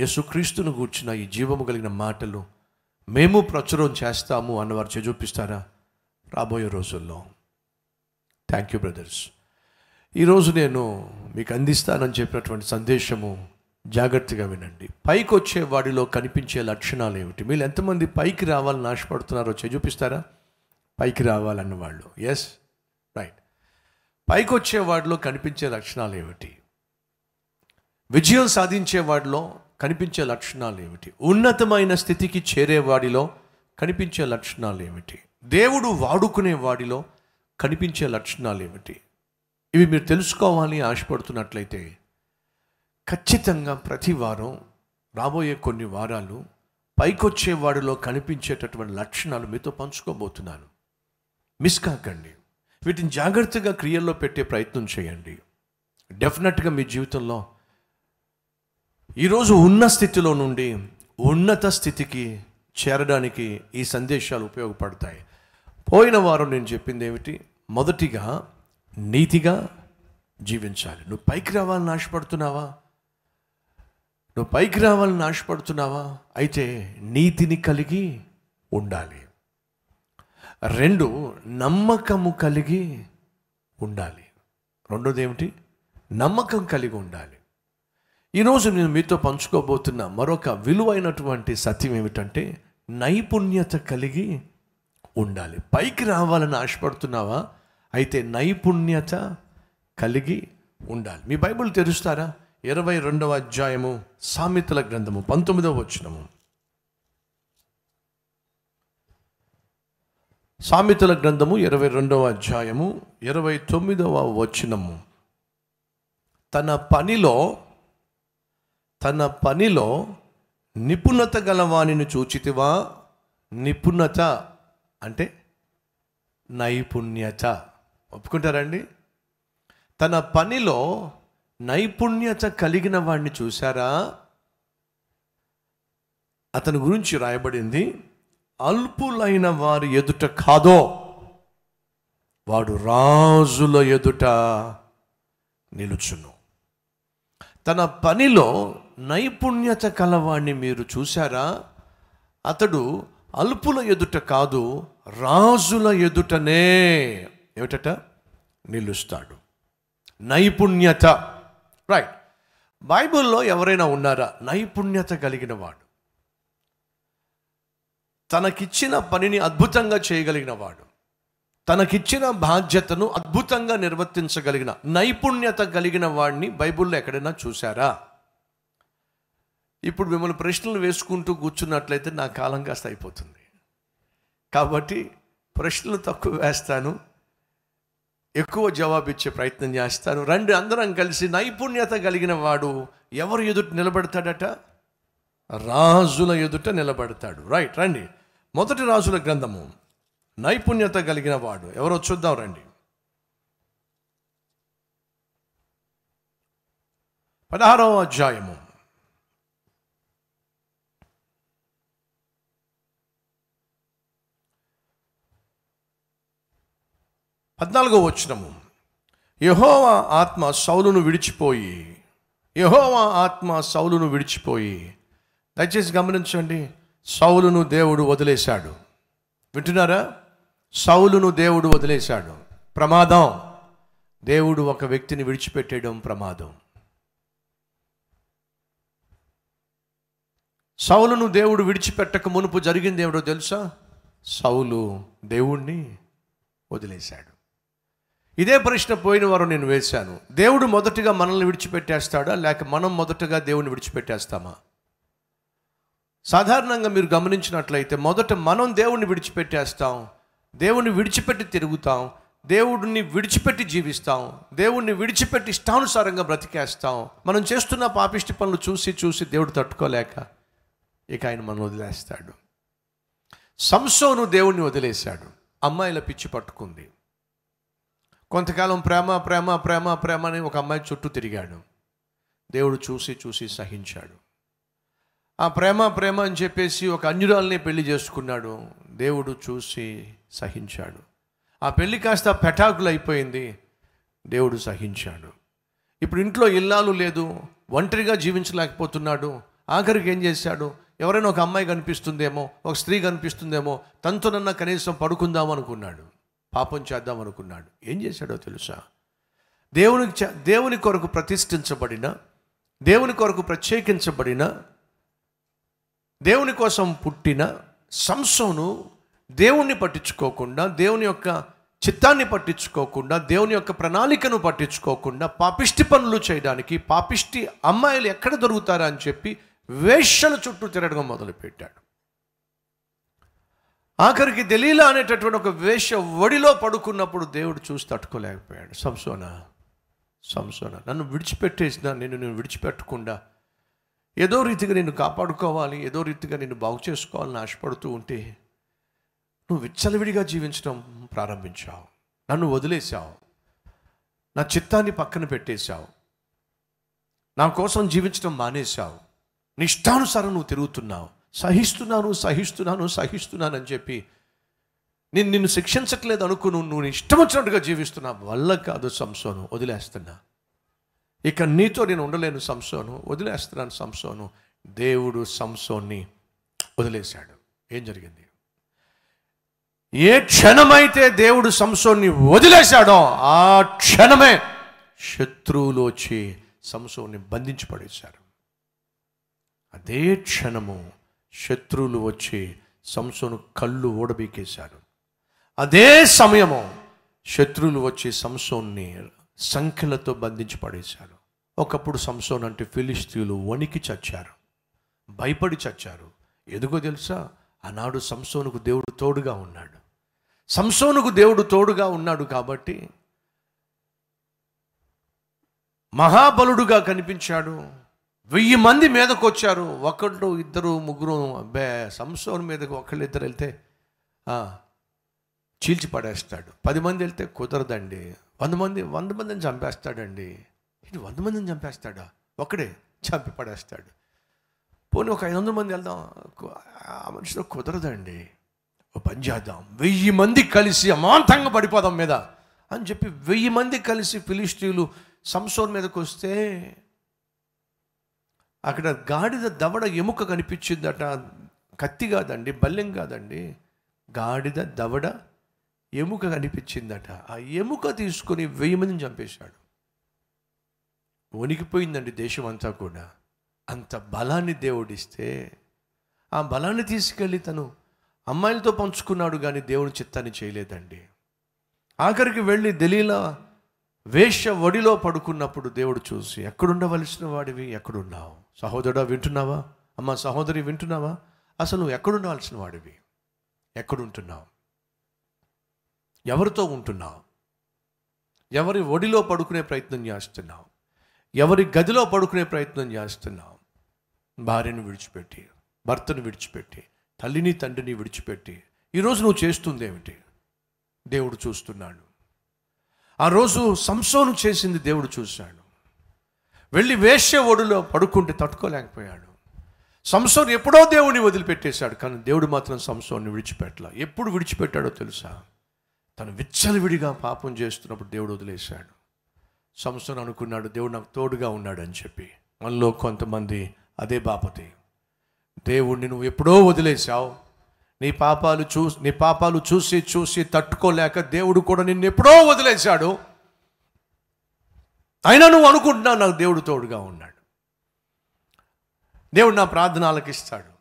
యేసుక్రీస్తును గూర్చిన ఈ జీవము కలిగిన మాటలు మేము ప్రచురం చేస్తాము అన్నవారు చే చూపిస్తారా? రాబోయే రోజుల్లో. థ్యాంక్ యూ బ్రదర్స్ ఈరోజు నేను మీకు అందిస్తానని చెప్పినటువంటి సందేశము జాగ్రత్తగా వినండి. పైకి వచ్చే వాడిలో కనిపించే లక్షణాలు ఏమిటి? మీరు ఎంతమంది పైకి రావాలని ఆశపడుతున్నారో చేజూపిస్తారా పైకి రావాలన్న వాళ్ళు. ఎస్ రైట్ పైకి వచ్చే వాడిలో కనిపించే లక్షణాలు ఏమిటి? విజయం సాధించే వాడిలో కనిపించే లక్షణాలు ఏమిటి ఉన్నతమైన స్థితికి చేరే వాడిలో కనిపించే లక్షణాలు ఏమిటి దేవుడు వాడుకునే వాడిలో కనిపించే లక్షణాలు ఏమిటి ఇవి మీరు తెలుసుకోవాలి ఆశపడుతున్నట్లయితే ఖచ్చితంగా ప్రతి వారం రాబోయే కొన్ని వారాలు పైకొచ్చే వాడిలో కనిపించేటటువంటి లక్షణాలు మీతో పంచుకోబోతున్నాను. మిస్ కాకండి. వీటిని జాగ్రత్తగా క్రియల్లో పెట్టే ప్రయత్నం చేయండి. డెఫినెట్గా మీ జీవితంలో ఈరోజు ఉన్న స్థితిలో నుండి ఉన్నత స్థితికి చేరడానికి ఈ సందేశాలు ఉపయోగపడతాయి. పోయిన వారం నేను చెప్పింది ఏమిటి? మొదటిగా నీతిగా జీవించాలి. నువ్వు పైకి రావాలని ఆశపడుతున్నావా నువ్వు పైకి రావాలని ఆశపడుతున్నావా అయితే నీతిని కలిగి ఉండాలి. రెండు నమ్మకము కలిగి ఉండాలి. రెండోది ఏమిటి? నమ్మకం కలిగి ఉండాలి. ఈరోజు నేను మీతో పంచుకోబోతున్న మరొక విలువైనటువంటి సత్యం ఏమిటంటే నైపుణ్యత కలిగి ఉండాలి. పైకి రావాలని ఆశపడుతున్నావా? అయితే నైపుణ్యత కలిగి ఉండాలి. మీ బైబిల్ తెరుస్తారా? ఇరవై రెండవ అధ్యాయము సామెతల గ్రంథము పంతొమ్మిదవ వచనము. సామెతల గ్రంథము ఇరవై రెండవ అధ్యాయము ఇరవై తొమ్మిదవ వచనము. తన పనిలో తన పనిలో నిపుణత గలవాణిని చూచితివా? నిపుణత అంటే నైపుణ్యత. ఒప్పుకుంటారండి? తన పనిలో నైపుణ్యత కలిగిన వాడిని చూశారా? అతని గురించి రాయబడింది అల్పులైన వారి ఎదుట కాదో వాడు రాజుల ఎదుట నిలుచును. తన పనిలో నైపుణ్యత కలవాణ్ణి మీరు చూశారా? అతడు అల్పుల ఎదుట కాదు రాజుల ఎదుటనే ఏమిటట? నిలుస్తాడు. నైపుణ్యత. రైట్ బైబిల్లో ఎవరైనా ఉన్నారా? నైపుణ్యత కలిగిన వాడు. తనకిచ్చిన పనిని అద్భుతంగా చేయగలిగిన వాడు. తనకిచ్చిన బాధ్యతను అద్భుతంగా నిర్వర్తించగలిగిన నైపుణ్యత కలిగిన వాడిని బైబిల్లో ఎక్కడైనా చూసారా ఇప్పుడు మిమ్మల్ని ప్రశ్నలు వేసుకుంటూ కూర్చున్నట్లయితే నా కాలం కాస్త అయిపోతుంది. కాబట్టి ప్రశ్నలు తక్కువ వేస్తాను ఎక్కువ జవాబు ఇచ్చే ప్రయత్నం చేస్తాను. రండి అందరం కలిసి నైపుణ్యత కలిగిన వాడు ఎవరు ఎదుట నిలబడతాడట? రాజుల ఎదుట నిలబడతాడు. రైట్ రండి. మొదటి రాజుల గ్రంథము. నైపుణ్యత కలిగిన వాడు. ఎవరో చూద్దాం రండి. పదహారవ అధ్యాయము. పద్నాలుగో వచ్చినము యహోవా ఆత్మ సౌలును విడిచిపోయి యహోవా ఆత్మ సౌలును విడిచిపోయి దయచేసి గమనించండి సౌలును దేవుడు వదిలేశాడు. వింటున్నారా? సౌలును దేవుడు వదిలేశాడు. ప్రమాదం. దేవుడు ఒక వ్యక్తిని విడిచిపెట్టేయడం ప్రమాదం. సౌలును దేవుడు విడిచిపెట్టక మునుపు జరిగింది ఏమిటో తెలుసా? సౌలు దేవుణ్ణి వదిలేశాడు. ఇదే ప్రశ్న పోయిన వారు నేను వేశాను. దేవుడు మొదటగా మనల్ని విడిచిపెట్టేస్తాడా? లేక మనం మొదటగా దేవుని విడిచిపెట్టేస్తామా? సాధారణంగా మీరు గమనించినట్లయితే మొదట మనం దేవుణ్ణి విడిచిపెట్టేస్తాం. దేవుణ్ణి విడిచిపెట్టి తిరుగుతాం. దేవుడిని విడిచిపెట్టి జీవిస్తాం. దేవుణ్ణి విడిచిపెట్టి ఇష్టానుసారంగా బ్రతికేస్తాం. మనం చేస్తున్న పాపిష్టి పనులు చూసి చూసి దేవుడు తట్టుకోలేక ఇక ఆయన మనం వదిలేస్తాడు. సంసోను దేవుణ్ణి వదిలేశాడు. అమ్మాయిల పిచ్చి పట్టుకుంది. కొంతకాలం ప్రేమ ప్రేమ ప్రేమ ప్రేమ అని ఒక అమ్మాయి చుట్టూ తిరిగాడు. దేవుడు చూసి చూసి సహించాడు. ఆ ప్రేమ ప్రేమ అని చెప్పేసి ఒక అన్యురాల్ని పెళ్ళి చేసుకున్నాడు. దేవుడు చూసి సహించాడు. ఆ పెళ్ళి కాస్త పెటాకులు అయిపోయింది దేవుడు సహించాడు. ఇప్పుడు ఇంట్లో ఇల్లాలు లేదు. ఒంటరిగా జీవించలేకపోతున్నాడు. ఆఖరికి ఏం చేశాడు? ఎవరైనా ఒక అమ్మాయి కనిపిస్తుందేమో ఒక స్త్రీ కనిపిస్తుందేమో తనతోనన్నా కనీసం పడుకుందాం అనుకున్నాడు. పాపం చేద్దాం అనుకున్నాడు. ఏం చేశాడో తెలుసా? దేవునికి దేవుని కొరకు ప్రతిష్ఠించబడిన దేవుని కొరకు ప్రత్యేకించబడిన దేవుని కోసం పుట్టిన సంసోను దేవుణ్ణి పట్టించుకోకుండా దేవుని యొక్క చిత్తాన్ని పట్టించుకోకుండా దేవుని యొక్క ప్రణాళికను పట్టించుకోకుండా పాపిష్టి పనులు చేయడానికి పాపిష్టి అమ్మాయిలు ఎక్కడ దొరుకుతారా అని చెప్పి వేషల చుట్టూ తిరగడం మొదలుపెట్టాడు. ఆఖరికి దలీలా అనేటటువంటి ఒక వేష ఒడిలో పడుకున్నప్పుడు దేవుడు చూసి తట్టుకోలేకపోయాడు. సంసోనా సంసోన నన్ను విడిచిపెట్టేసిన నేను నేను విడిచిపెట్టకుండా ఏదో రీతిగా నిన్ను కాపాడుకోవాలి ఏదో రీతిగా నిన్ను బాగు చేసుకోవాలని ఆశపడుతూ ఉంటే నువ్వు విచ్చలవిడిగా జీవించడం ప్రారంభించావు. నన్ను వదిలేశావు. నా చిత్తాన్ని పక్కన పెట్టేశావు. నా కోసం జీవించడం మానేశావు. నీ ఇష్టానుసారం నువ్వు తిరుగుతున్నావు. సహిస్తున్నాను సహిస్తున్నాను సహిస్తున్నాను అని చెప్పి నేను నిన్ను శిక్షించట్లేదు అనుకుని నువ్వు నువ్వు ఇష్టం వచ్చినట్టుగా జీవిస్తున్నా. వల్ల కాదు సంసోను వదిలేస్తున్నా. ఇక నీతో నేను ఉండలేను సంసోను వదిలేస్తున్నాను సంసోను. దేవుడు సంసోన్ని వదిలేశాడు. ఏం జరిగింది? ఏ క్షణమైతే దేవుడు సంసోన్ని వదిలేశాడో ఆ క్షణమే శత్రువులు వచ్చి సంసోన్ని బంధించి పడేశారు. అదే క్షణము శత్రువులు వచ్చి సంసోను కళ్ళు ఓడబీకేశారు అదే సమయము శత్రువులు వచ్చి సంసోన్ని సంఖ్యలతో బంధించి పడేశారు. ఒకప్పుడు సంసోన్ అంటే ఫిలిస్తీన్లు వణికి చచ్చారు భయపడి చచ్చారు. ఎందుకో తెలుసా? ఆనాడు సంసోనుకు దేవుడు తోడుగా ఉన్నాడు. సంసోనుకు దేవుడు తోడుగా ఉన్నాడు కాబట్టి మహాబలుడుగా కనిపించాడు. వెయ్యి మంది మీదకు వచ్చారు. ఒకళ్ళు ఇద్దరు ముగ్గురు అబ్బే సంసోన్ మీదకు ఒకళ్ళు ఇద్దరు వెళ్తే చీల్చి పడేస్తాడు. పది మంది వెళ్తే కుదరదండి. వంద మంది వంద మందిని చంపేస్తాడండి. ఇది వంద మందిని చంపేస్తాడా? ఒకడే చంపి పడేస్తాడు. పోనీ ఒక ఐదు వందల మంది వెళ్దాం. ఆ మనిషిలో కుదరదండి. ఓ పని చేద్దాం. వెయ్యి మంది కలిసి అమాంతంగా పడిపోదాం మీద అని చెప్పి వెయ్యి మంది కలిసి ఫిలిస్టీలు సంసోన్ మీదకి వస్తే అక్కడ గాడిద దవడ ఎముక కనిపించిందట. కత్తి కాదండి బల్లెం కాదండి. గాడిద దవడ ఎముక కనిపించిందట. ఆ ఎముక తీసుకొని వెయ్యి మందిని చంపేశాడు. వణికిపోయిందండి దేశం అంతా కూడా. అంత బలాన్ని దేవుడిస్తే ఆ బలాన్ని తీసుకెళ్ళి తను అమ్మాయిలతో పంచుకున్నాడు కానీ దేవుని చిత్తాన్ని చేయలేదండి. ఆఖరికి వెళ్ళి దలీలా వేశ్య ఒడిలో పడుకున్నప్పుడు దేవుడు చూసి ఎక్కడుండవలసిన వాడివి? ఎక్కడున్నావు? సహోదరుడా వింటున్నావా? అమ్మ సహోదరి వింటున్నావా? అసలు నువ్వు ఎక్కడుండవలసిన వాడివి? ఎక్కడుంటున్నావు? ఎవరితో ఉంటున్నావు? ఎవరి ఒడిలో పడుకునే ప్రయత్నం చేస్తున్నావు? ఎవరి గదిలో పడుకునే ప్రయత్నం చేస్తున్నావు? భార్యను విడిచిపెట్టి భర్తను విడిచిపెట్టి తల్లిని తండ్రిని విడిచిపెట్టి ఈరోజు నువ్వు చేస్తుంది ఏమిటి దేవుడు చూస్తున్నాడు. ఆ రోజు సంసోను చేసింది దేవుడు చూశాడు. వెళ్ళి వేశ్య ఒడిలో పడుకుంటే తట్టుకోలేకపోయాడు. సంసోను ఎప్పుడో దేవుని వదిలిపెట్టేశాడు కానీ దేవుడు మాత్రం సంసోన్ని విడిచిపెట్టల. ఎప్పుడు విడిచిపెట్టాడో తెలుసా? తను విచ్చలవిడిగా పాపం చేస్తున్నప్పుడు దేవుడు వదిలేశాడు. సంసోన్ అనుకున్నాడు దేవుడు నాకు తోడుగా ఉన్నాడు అని చెప్పి. మనలో కొంతమంది అదే బాపతి. దేవుణ్ణి నువ్వు ఎప్పుడో వదిలేశావు నీ పాపాలు చూ నీ పాపాలు చూసి చూసి తట్టుకోలేక దేవుడు కూడా నిన్ను ఎప్పుడో వదిలేశాడు. అయినా నువ్వు అనుకుంటున్నావు నాకు దేవుడు తోడుగా ఉన్నాడు. దేవుడు నా ప్రార్థన ఆలకిస్తాడు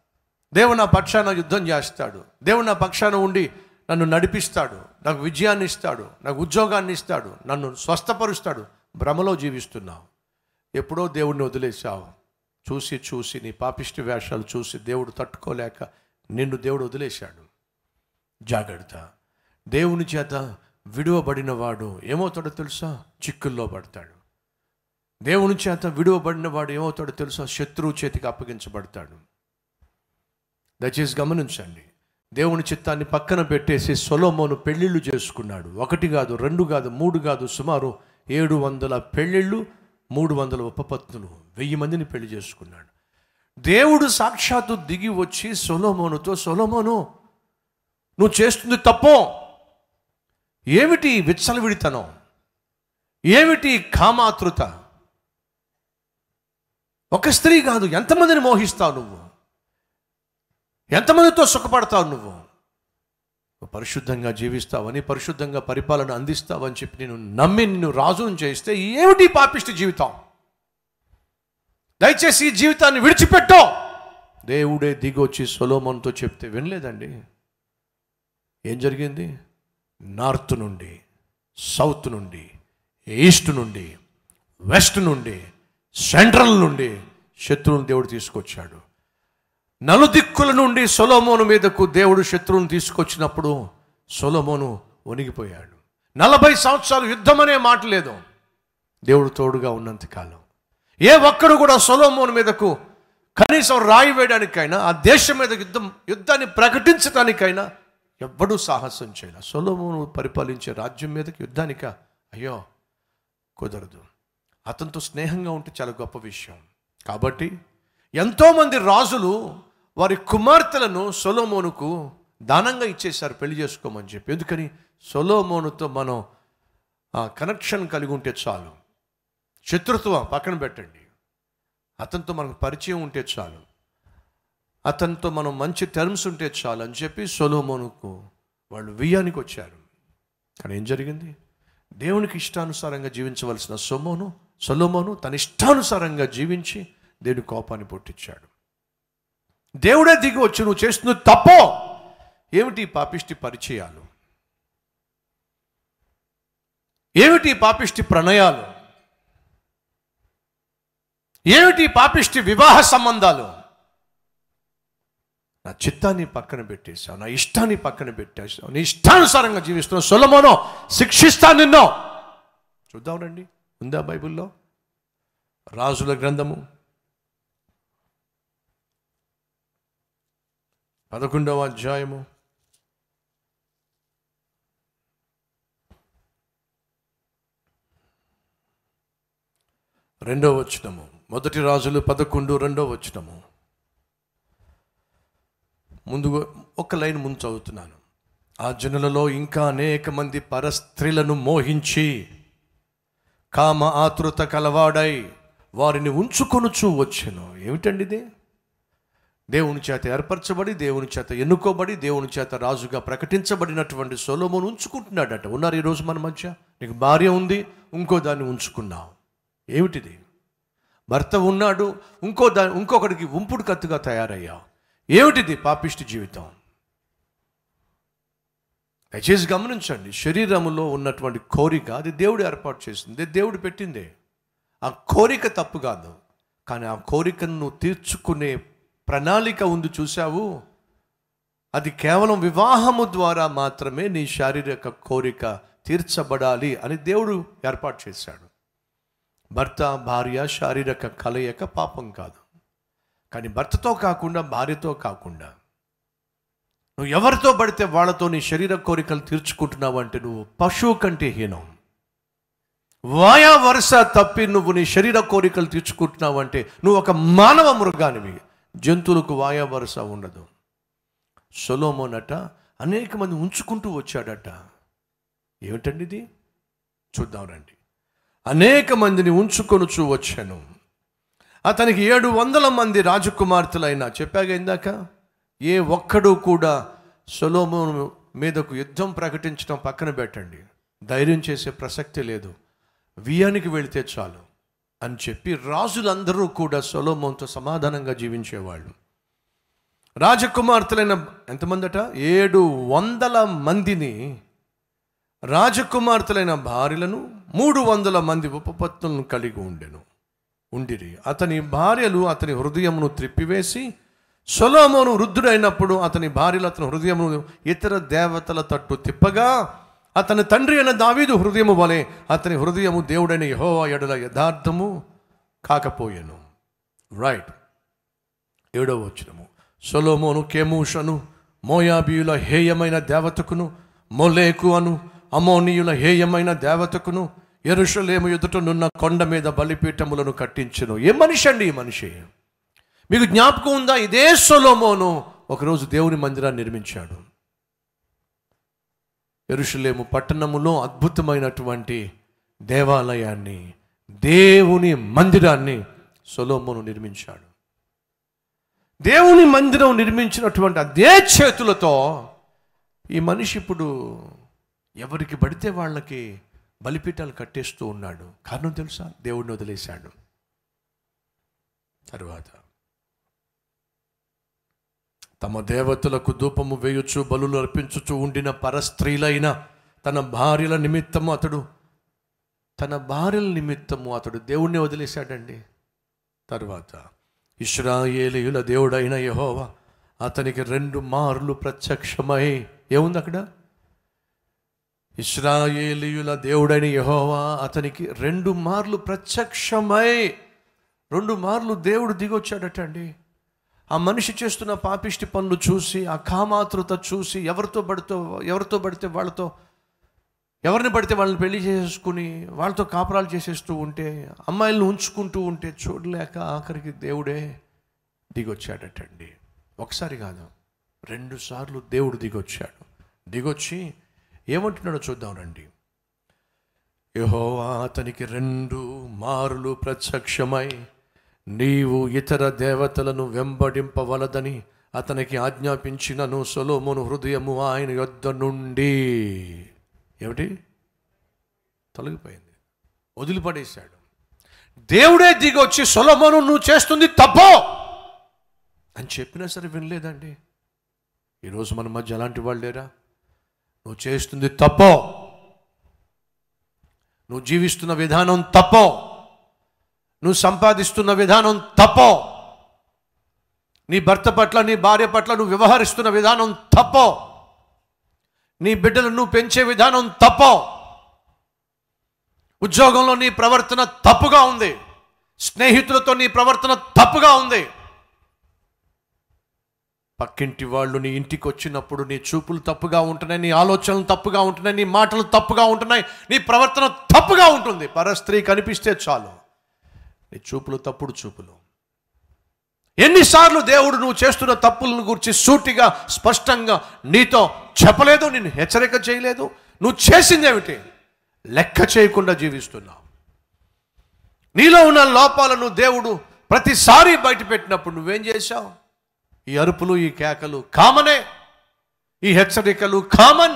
దేవుడు నా పక్షాన యుద్ధం చేస్తాడు. దేవుడు నా పక్షాన ఉండి నన్ను నడిపిస్తాడు. నాకు విజయాన్ని ఇస్తాడు. నాకు ఉద్యోగాన్ని ఇస్తాడు. నన్ను స్వస్థపరుస్తాడు. భ్రమలో జీవిస్తున్నావు. ఎప్పుడో దేవుడిని వదిలేశావు. చూసి చూసి నీ పాపిష్టి వేషాలు చూసి దేవుడు తట్టుకోలేక నిన్ను దేవుడు వదిలేశాడు. జాగ్రత్త. దేవుని చేత విడువబడిన వాడు ఏమవుతాడో తెలుసా? చిక్కుల్లో పడతాడు. దేవుని చేత విడువబడిన వాడు ఏమవుతాడో తెలుసా? శత్రువు చేతికి అప్పగించబడతాడు. దయచేసి గమనించండి. దేవుని చిత్తాన్ని పక్కన పెట్టేసి సొలోమోను పెళ్ళిళ్ళు చేసుకున్నాడు. ఒకటి కాదు రెండు కాదు మూడు కాదు సుమారు ఏడు వందల పెళ్ళిళ్ళు మూడు వందల ఉపపత్నులు వెయ్యి మందిని పెళ్ళి చేసుకున్నాడు. దేవుడు సాక్షాత్తు దిగి వచ్చి సొలోమోనుతో సొలోమోను నువ్వు చేస్తుంది తప్పో? ఏమిటి విచ్చలవిడితనం? ఏమిటి కామాతృత? ఒక స్త్రీ కాదు ఎంతమందిని మోహిస్తావు నువ్వు? ఎంతమందితో సుఖపడతావు నువ్వు? పరిశుద్ధంగా జీవిస్తావని పరిశుద్ధంగా పరిపాలన అందిస్తావని చెప్పి నేను నమ్మి నిన్ను రాజును చేస్తే ఏమిటి పాపిష్టి జీవితం? దయచేసి ఈ జీవితాన్ని విడిచిపెట్టో. దేవుడే దిగొచ్చి సొలోమన్తో చెప్తే వినలేదండి. ఏం జరిగింది? నార్త్ నుండి సౌత్ నుండి ఈస్ట్ నుండి వెస్ట్ నుండి సెంట్రల్ నుండి శత్రువుని దేవుడు తీసుకొచ్చాడు. నలుదిక్కుల నుండి సొలోమోను మీదకు దేవుడు శత్రువుని తీసుకొచ్చినప్పుడు సొలోమోను వణిగిపోయాడు. నలభై సంవత్సరాలు యుద్ధం అనే మాట లేదు. దేవుడు తోడుగా ఉన్నంతకాలం ఏ ఒక్కడు కూడా సొలోమోన్ మీదకు కనీసం రాయి వేయడానికైనా ఆ దేశం మీద యుద్ధం యుద్ధాన్ని ప్రకటించడానికైనా ఎవ్వడూ సాహసం చేయలే. సొలోమోను పరిపాలించే రాజ్యం మీదకి యుద్ధానిక? అయ్యో కుదరదు. అతనితో స్నేహంగా ఉంటే చాలా గొప్ప విషయం. కాబట్టి ఎంతోమంది రాజులు వారి కుమార్తెలను సొలోమోనుకు దానంగా ఇచ్చేశారు పెళ్ళి చేసుకోమని చెప్పి. ఎందుకని? సొలోమోనుతో మనం కనెక్షన్ కలిగి ఉంటే చాలు. శత్రుత్వం పక్కన పెట్టండి. అతనితో మనకు పరిచయం ఉంటే చాలు. అతనితో మనం మంచి టర్మ్స్ ఉంటే చాలు అని చెప్పి సొలోమోనుకు వాళ్ళు వియ్యానికి వచ్చారు. కానీ ఏం జరిగింది? దేవునికి ఇష్టానుసారంగా జీవించవలసిన సొమోను సొలోమోను తన ఇష్టానుసారంగా జీవించి దేవుని కోపాన్ని పుట్టించాడు. దేవుడే దిగి వచ్చి నువ్వు చేస్తున్న తప్పో! ఏమిటి పాపిష్టి పరిచయాలు? ఏమిటి పాపిష్టి ప్రణయాలు? ఏమిటి పాపిష్టి వివాహ సంబంధాలు? నా చిత్తాన్ని పక్కన పెట్టేశావు నా ఇష్టాన్ని పక్కన పెట్టేశావు నీ ఇష్టానుసారంగా జీవిస్తున్నావు. సొలమోనో శిక్షిస్తా నిన్నో. చూద్దామండి ఉందా బైబిల్లో? రాజుల గ్రంథము. పదకొండవ అధ్యాయము. రెండవ వచనము. మొదటి రాజులు పదకొండు రెండో వచ్చినము ముందు ఒక లైన్ ముందు చదువుతున్నాను. ఆ జనులలో ఇంకా అనేక మంది పరస్త్రీలను మోహించి కామ ఆతృత కలవాడై వారిని ఉంచుకొనుచు వచ్చాను. ఏమిటండి ఇది? దేవుని చేత ఏర్పరచబడి దేవుని చేత ఎన్నుకోబడి దేవుని చేత రాజుగా ప్రకటించబడినటువంటి సొలోమోను ఉంచుకుంటున్నాడట. ఉన్నారు ఈరోజు మన మధ్య? నీకు భార్య ఉంది ఇంకో దాన్ని ఉంచుకున్నావు. ఏమిటిది? భర్త ఉన్నాడు ఇంకో దా ఇంకొకడికి ఉంపుడు కత్తుగా తయారయ్యావు ఏమిటిది పాపిష్టి జీవితం? దయచేసి గమనించండి శరీరములో ఉన్నటువంటి కోరిక అది దేవుడు ఏర్పాటు చేసింది దేవుడు పెట్టిందే. ఆ కోరిక తప్పు కాదు కానీ ఆ కోరికను తీర్చుకునే ప్రణాళిక ఉంది చూసావు అది కేవలం వివాహము ద్వారా మాత్రమే నీ శారీరక కోరిక తీర్చబడాలి అని దేవుడు ఏర్పాటు చేశాడు. భర్త భార్య శారీరక కలయిక పాపం కాదు. కానీ భర్తతో కాకుండా భార్యతో కాకుండా నువ్వు ఎవరితో పడితే వాళ్ళతో నీ శరీర కోరికలు తీర్చుకుంటున్నావు అంటే నువ్వు పశువు కంటే హీనం. వాయా వరుస తప్పి నువ్వు నీ శరీర కోరికలు తీర్చుకుంటున్నావు అంటే నువ్వు ఒక మానవ మృగానివి. జంతువులకు వాయా వరుస ఉండదు. సొలోమోనట అనేక మంది ఉంచుకుంటూ వచ్చాడట. ఏమిటండి ఇది? చూద్దాం రండి. అనేక మందిని ఉంచుకొనుచూ వచ్చాను. అతనికి ఏడు వందల మంది రాజకుమార్తెలైనా చెప్పాగా ఇందాక ఏ ఒక్కడు కూడా సొలోమోను మీదకు యుద్ధం ప్రకటించడం పక్కన పెట్టండి. ధైర్యం చేసే ప్రసక్తి లేదు. వియానికి వెళితే చాలు అని చెప్పి రాజులందరూ కూడా సొలోమోన్తో సమాధానంగా జీవించేవాళ్ళు. రాజకుమార్తెలైన ఎంతమందట? ఏడు వందల మందిని రాజకుమార్తెలైన భార్యలను మూడు వందల మంది ఉపపత్తులను కలిగి ఉండెను. ఉండిరి. అతని భార్యలు అతని హృదయమును త్రిప్పివేసి సొలోమోను వృద్ధుడైనప్పుడు అతని భార్యలు అతని హృదయమును ఇతర దేవతల తట్టు తిప్పగా అతని తండ్రి అయిన దావీదు హృదయము వలె అతని హృదయము దేవుడైన యహోవా ఎడల యథార్థము కాకపోయెను. రైట్. ఏడవ వచ్చినము సొలోమోను కేమూషను మోయాబీయుల హేయమైన దేవతకును మొలేకు అను అమోనీయుల హేయమైన దేవతకును ఎరుషలేము ఎదుటనున్న కొండ మీద బలిపీఠములను కట్టించును. ఏ మనిషి అండి ఈ మనిషి? మీకు జ్ఞాపకం ఉందా? ఇదే సొలోమోను ఒకరోజు దేవుని మందిరాన్ని నిర్మించాడు. ఎరుషలేము పట్టణములో అద్భుతమైనటువంటి దేవాలయాన్ని దేవుని మందిరాన్ని సొలోమోను నిర్మించాడు. దేవుని మందిరం నిర్మించినటువంటి అదే చేతులతో ఈ మనిషి ఇప్పుడు ఎవరికి పడితే వాళ్ళకి బలిపీఠాలు కట్టేస్తూ ఉన్నాడు. కారణం తెలుసా? దేవుడిని వదిలేశాడు. తరువాత తమ దేవతలకు ధూపము వేయొచ్చు బలులు అర్పించుచు ఉండిన పరస్త్రీలైన తన భార్యల నిమిత్తము అతడు తన భార్యల నిమిత్తము అతడు దేవుణ్ణి వదిలేశాడండి. తరువాత ఇస్రాయేలీయుల దేవుడైన యహోవా అతనికి రెండు మార్లు ప్రత్యక్షమై ఏముంది అక్కడ? ఇస్రాయేలీయుల దేవుడైన యహోవా అతనికి రెండు మార్లు ప్రత్యక్షమై రెండు మార్లు దేవుడు దిగొచ్చాడట అండి. ఆ మనిషి చేస్తున్న పాపిష్టి పనులు చూసి ఆ కామాతృత చూసి ఎవరితో పడితో ఎవరితో పడితే వాళ్ళతో ఎవరిని పడితే వాళ్ళని పెళ్ళి చేసుకుని వాళ్ళతో కాపురాలు చేసేస్తూ ఉంటే అమ్మాయిలను ఉంచుకుంటూ ఉంటే చూడలేక ఆఖరికి దేవుడే దిగొచ్చాడటండి. ఒకసారి కాదు రెండు సార్లు దేవుడు దిగొచ్చాడు. దిగొచ్చి ఏమంటున్నాడో చూద్దాం రండి. యహోవా అతనికి రెండు మారులు ప్రత్యక్షమై నీవు ఇతర దేవతలను వెంబడింపవలదని అతనికి ఆజ్ఞాపించినను సొలోమును హృదయము ఆయన యొద్ద నుండి. ఏమిటి? తొలగిపోయింది. వదిలిపడేశాడు. దేవుడే దిగి వచ్చి సొలమోను నువ్వు చేస్తుంది తప్పో అని చెప్పినా సరే వినలేదండి. ఈరోజు మన మధ్య అలాంటి వాళ్ళు లేరా? నువ్వు చేస్తుంది తప్పో? నువ్వు జీవిస్తున్న విధానం తప్పో? నువ్వు సంపాదిస్తున్న విధానం తప్పో? నీ భర్త పట్ల నీ భార్య పట్ల నువ్వు వ్యవహరిస్తున్న విధానం తప్పో? నీ బిడ్డలను నువ్వు పెంచే విధానం తప్పో? ఉద్యోగంలో నీ ప్రవర్తన తప్పుగా ఉంది. స్నేహితులతో నీ ప్రవర్తన తప్పుగా ఉంది. పక్కింటి వాళ్ళు నీ ఇంటికి వచ్చినప్పుడు నీ చూపులు తప్పుగా ఉంటున్నాయి నీ ఆలోచనలు తప్పుగా ఉంటున్నాయి నీ మాటలు తప్పుగా ఉంటున్నాయి నీ ప్రవర్తన తప్పుగా ఉంటుంది. పరస్త్రీ కనిపిస్తే చాలు. నీ చూపులు తప్పుడు చూపులు. ఎన్నిసార్లు దేవుడు నువ్వు చేస్తున్న తప్పులను గురించి సూటిగా స్పష్టంగా నీతో చెప్పలేదు నిన్ను హెచ్చరిక చేయలేదు. నువ్వు చేసిందేమిటి లెక్క చేయకుండా జీవిస్తున్నావు. నీలో ఉన్న లోపాలను దేవుడు ప్రతిసారి బయటపెట్టినప్పుడు నువ్వేం చేశావు? ఈ అరుపులు ఈ కేకలు కామనే ఈ హెచ్చరికలు కామన్.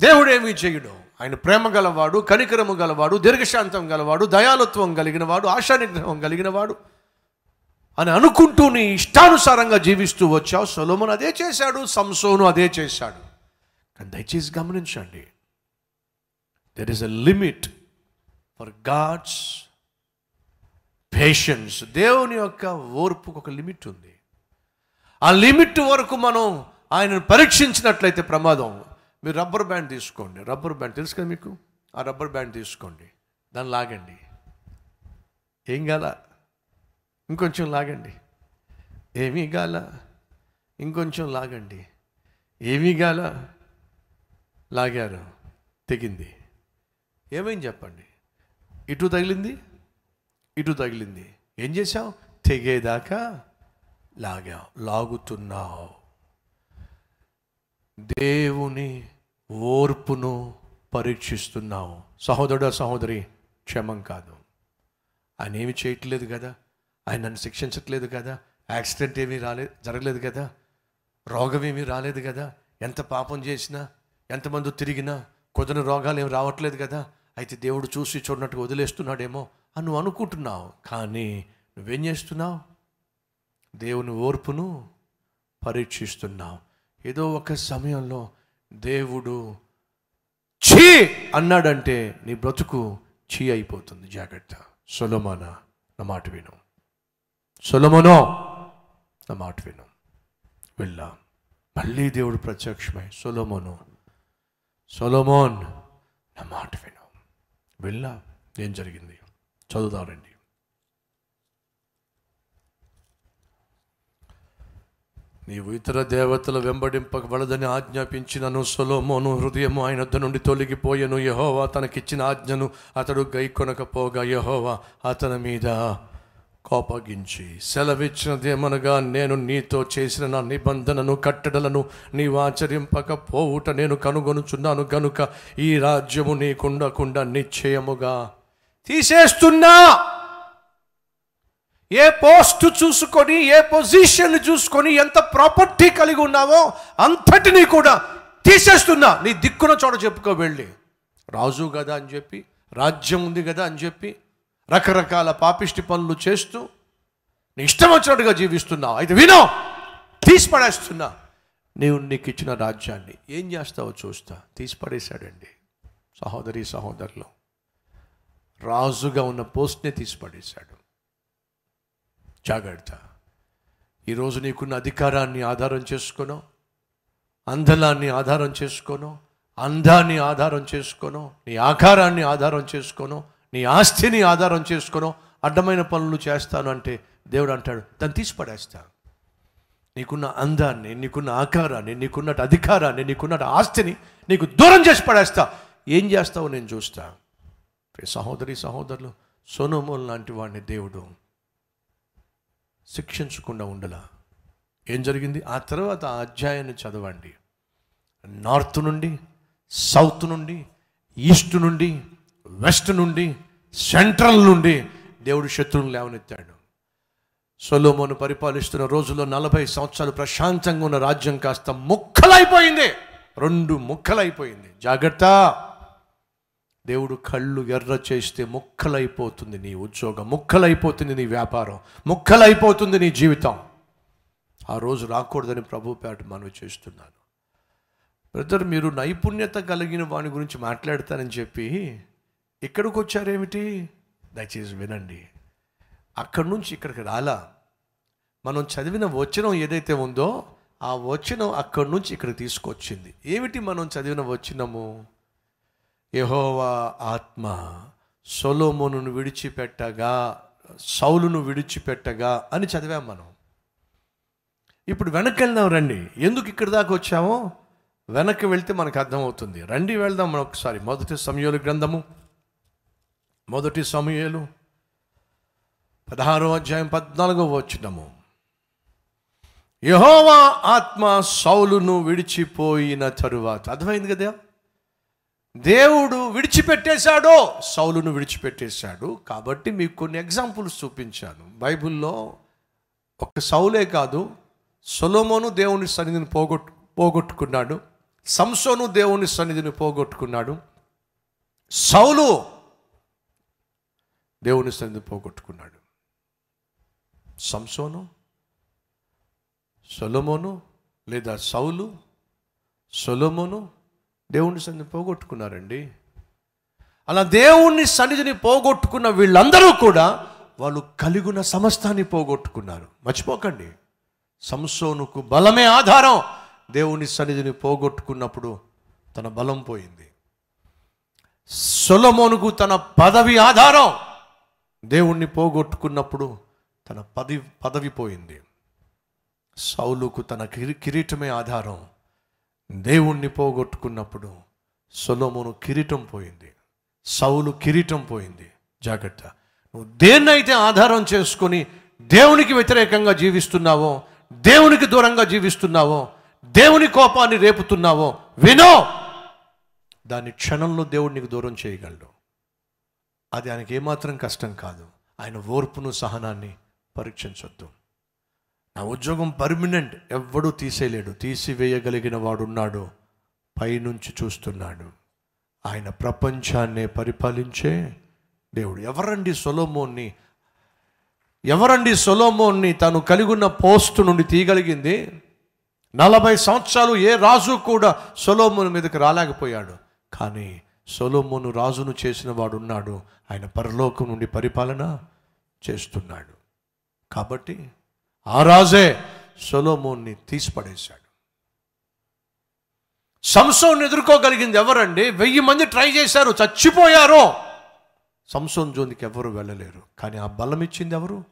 దేవుడేమీ చేయడు? ఆయన ప్రేమ గలవాడు కనికరము గలవాడు దీర్ఘశాంతం గలవాడు దయాలత్వం కలిగిన వాడు ఆశానిగ్రహం కలిగిన వాడు అని అనుకుంటూ నీ ఇష్టానుసారంగా జీవిస్తూ వచ్చావు. సొలోమన్ అదే చేశాడు సంసోను అదే చేశాడు. కానీ దయచేసి గమనించండి. There is a limit for God's patience దేవుని యొక్క ఓర్పుకు ఒక లిమిట్ ఉంది. ఆ లిమిట్ వరకు మనం ఆయనను పరీక్షించినట్లయితే ప్రమాదం. మీరు రబ్బర్ బ్యాండ్ తీసుకోండి. రబ్బర్ బ్యాండ్ తెలుసు కదా మీకు? ఆ రబ్బర్ బ్యాండ్ తీసుకోండి. దాన్ని లాగండి. ఏం గాల? ఇంకొంచెం లాగండి. ఏమీ గాల? ఇంకొంచెం లాగండి. ఏమీ గాల? లాగారు. తెగింది. ఏమైంది చెప్పండి. ఇటు తగిలింది? ఇటు తగిలింది. ఏం చేసావు తెగేదాకా లాగావు. లాగుతున్నావు. దేవుని ఓర్పును పరీక్షిస్తున్నావు. సహోదరుడు సహోదరి క్షమం కాదు. ఆయన ఏమి చేయట్లేదు కదా? ఆయన నన్ను శిక్షించట్లేదు కదా? యాక్సిడెంట్ ఏమీ రాలేదు జరగలేదు కదా? రోగం ఏమీ రాలేదు కదా? ఎంత పాపం చేసినా ఎంతమంది తిరిగినా కుదరని రోగాలు ఏమి రావట్లేదు కదా? అయితే దేవుడు చూసి చూడనట్టుగా వదిలేస్తున్నాడేమో. అని నువ్వు అనుకుంటున్నావు. కానీ నువ్వేం చేస్తున్నావు? దేవుని ఓర్పును పరీక్షిస్తున్నావు. ఏదో ఒక సమయంలో దేవుడు చీ అన్నాడంటే నీ బ్రతుకు చీ అయిపోతుంది. జాగ్రత్త. సొలమాన నా మాట విను. సొలమనో నా మాట విను. వెళ్ళా. మళ్ళీ దేవుడు ప్రత్యక్షమై సొలమోను సొలమోన్ నా మాట విను. వెళ్ళా. ఏం జరిగింది? చదువుదారండి. నీవు ఇతర దేవతల వెంబడింపబడదని ఆజ్ఞాపించినను సొలోమోను హృదయము ఆయన నుండి తొలగిపోయెను. యహోవా తనకిచ్చిన ఆజ్ఞను అతడు గైకొనకపోగా యహోవా అతని మీద కోపగించి సెలవిచ్చినదేమనగా నేను నీతో చేసిన నా నిబంధనను కట్టడలను నీవు ఆచరింపకపోవుట నేను కనుగొనుచున్నాను. గనుక ఈ రాజ్యము నీకుండకుండా నిశ్చయముగా తీసేస్తున్నా. ఏ పోస్ట్ చూసుకొని ఏ పొజిషన్ చూసుకొని ఎంత ప్రాపర్టీ కలిగి ఉన్నావో అంతటినీ కూడా తీసేస్తున్నా. నీ దిక్కున చోట చెప్పుకో వెళ్ళి. రాజు కదా అని చెప్పి రాజ్యం ఉంది కదా అని చెప్పి రకరకాల పాపిష్టి పనులు చేస్తూ నీ ఇష్టం వచ్చినట్టుగా జీవిస్తున్నావు. అయితే వినో తీసి పడేస్తున్నా. నీవు నీకు ఇచ్చిన రాజ్యాన్ని ఏం చేస్తావో చూస్తా. తీసి పడేశాడండి. సహోదరి సహోదరులు. రాజుగా ఉన్న పోస్ట్నే తీసి పడేశాడు జాగ్రత్త. ఈరోజు నీకున్న అధికారాన్ని ఆధారం చేసుకోను అందలాన్ని ఆధారం చేసుకోను అందాన్ని ఆధారం చేసుకోను నీ ఆకారాన్ని ఆధారం చేసుకోను నీ ఆస్తిని ఆధారం చేసుకోను అడ్డమైన పనులు చేస్తాను అంటే దేవుడు అంటాడు దాన్ని తీసిపడేస్తాను నీకున్న అందాన్ని నీకున్న ఆకారాన్ని నీకున్న అధికారాన్ని నీకున్న ఆస్తిని నీకు దూరం చేసి పడేస్తా. ఏం చేస్తావో నేను చూస్తాను సహోదరి సహోదరులు సోనోమోల్ లాంటి వాడిని దేవుడు శిక్షించకుండా ఉండలా. ఏం జరిగింది? ఆ తర్వాత ఆ అధ్యాయాన్ని చదవండి. నార్త్ నుండి సౌత్ నుండి ఈస్ట్ నుండి వెస్ట్ నుండి సెంట్రల్ నుండి దేవుడు శత్రువులు లేవనెత్తాడు. సొలోమోను పరిపాలిస్తున్న రోజుల్లో నలభై సంవత్సరాలు ప్రశాంతంగా ఉన్న రాజ్యం కాస్త ముక్కలైపోయింది. రెండు ముక్కలైపోయింది. జాగ్రత్త! దేవుడు కళ్ళు ఎర్ర చేస్తే ముక్కలైపోతుంది నీ ఉద్యోగం ముక్కలైపోతుంది నీ వ్యాపారం ముక్కలైపోతుంది నీ జీవితం. ఆ రోజు రాకూడదని ప్రభుపేట మనవి చేస్తున్నాను. బ్రదర్ మీరు నైపుణ్యత కలిగిన వాని గురించి మాట్లాడతానని చెప్పి ఇక్కడికి వచ్చారేమిటి? దయచేసి వినండి. అక్కడి నుంచి ఇక్కడికి రాలా. మనం చదివిన వచనం ఏదైతే ఉందో ఆ వచనం అక్కడి నుంచి ఇక్కడికి తీసుకొచ్చింది. ఏమిటి మనం చదివిన వచనము? యహోవా ఆత్మ సొలోమోను విడిచిపెట్టగా సౌలును విడిచిపెట్టగా అని చదివాం మనం. ఇప్పుడు వెనక్కి వెళ్దాం రండి. ఎందుకు ఇక్కడ దాకా వచ్చామో? వెనక్కి వెళ్తే మనకు అర్థమవుతుంది. రండి వెళ్దాం మనం ఒకసారి. మొదటి సమయాలు గ్రంథము. మొదటి సమయాలు. పదహారో అధ్యాయం పద్నాలుగో వచ్చినము యహోవా ఆత్మ సౌలును విడిచిపోయిన తరువాత. అర్థమైంది కదా? దేవుడు విడిచిపెట్టేశాడో సౌలును విడిచిపెట్టేశాడు. కాబట్టి మీకు కొన్ని ఎగ్జాంపుల్స్ చూపించాను. బైబిల్లో ఒక సౌలే కాదు సొలోమోను దేవుని సన్నిధిని పోగొట్టు పోగొట్టుకున్నాడు. సంసోను దేవుని సన్నిధిని పోగొట్టుకున్నాడు. సౌలు దేవుని సన్నిధిని పోగొట్టుకున్నాడు. సంసోను సొలమోను లేదా సౌలు సొలమోను దేవుని సన్నిధిని పోగొట్టుకున్నారండి. అలా దేవుణ్ణి సన్నిధిని పోగొట్టుకున్న వీళ్ళందరూ కూడా వాళ్ళు కలిగిన సమస్తాన్ని పోగొట్టుకున్నారు. మర్చిపోకండి. సంసోనుకు బలమే ఆధారం. దేవుని సన్నిధిని పోగొట్టుకున్నప్పుడు తన బలం పోయింది. సొలమోనుకు తన పదవి ఆధారం. దేవుణ్ణి పోగొట్టుకున్నప్పుడు తన పదవి పదవి పోయింది. సౌలుకు తన కిరీ కిరీటమే ఆధారం. దేవుణ్ణి పోగొట్టుకున్నప్పుడు సొలోమును కిరీటం పోయింది. సౌలు కిరీటం పోయింది. జాగ్రత్త. నువ్వు దేన్నైతే ఆధారం చేసుకొని దేవునికి వ్యతిరేకంగా జీవిస్తున్నావో దేవునికి దూరంగా జీవిస్తున్నావో దేవుని కోపాన్ని రేపుతున్నావో వినో! దాని క్షణంలో దేవుడు నీకు దూరం చేయగలడు. అది ఆయనకి ఏమాత్రం కష్టం కాదు. ఆయన ఓర్పును సహనాన్ని పరీక్షించొద్దు. నా ఉద్యోగం పర్మనెంట్ ఎవ్వడూ తీసేయలేడు. తీసివేయగలిగిన వాడున్నాడు పైనుంచి చూస్తున్నాడు. ఆయన ప్రపంచాన్నే పరిపాలించే దేవుడు. ఎవరండి సొలోమోన్ని? ఎవరండి సొలోమోన్ని తను కలిగిన పోస్టు నుండి తీయగలిగింది? నలభై సంవత్సరాలు ఏ రాజు కూడా సొలోమోను మీదకి రాలేకపోయాడు. కానీ సొలోమోను రాజును చేసిన వాడు ఉన్నాడు ఆయన పరలోకం నుండి పరిపాలన చేస్తున్నాడు. కాబట్టి ఆ రాజే సొలోమోన్ని తీసిపడేశాడు. సంసోన్ ఎదుర్కోగలిగింది ఎవరండి? వెయ్యి మంది ట్రై చేశారు చచ్చిపోయారు. సంసోన్ జోన్కి ఎవరు వెళ్ళలేరు కానీ ఆ బలం ఇచ్చింది ఎవరు?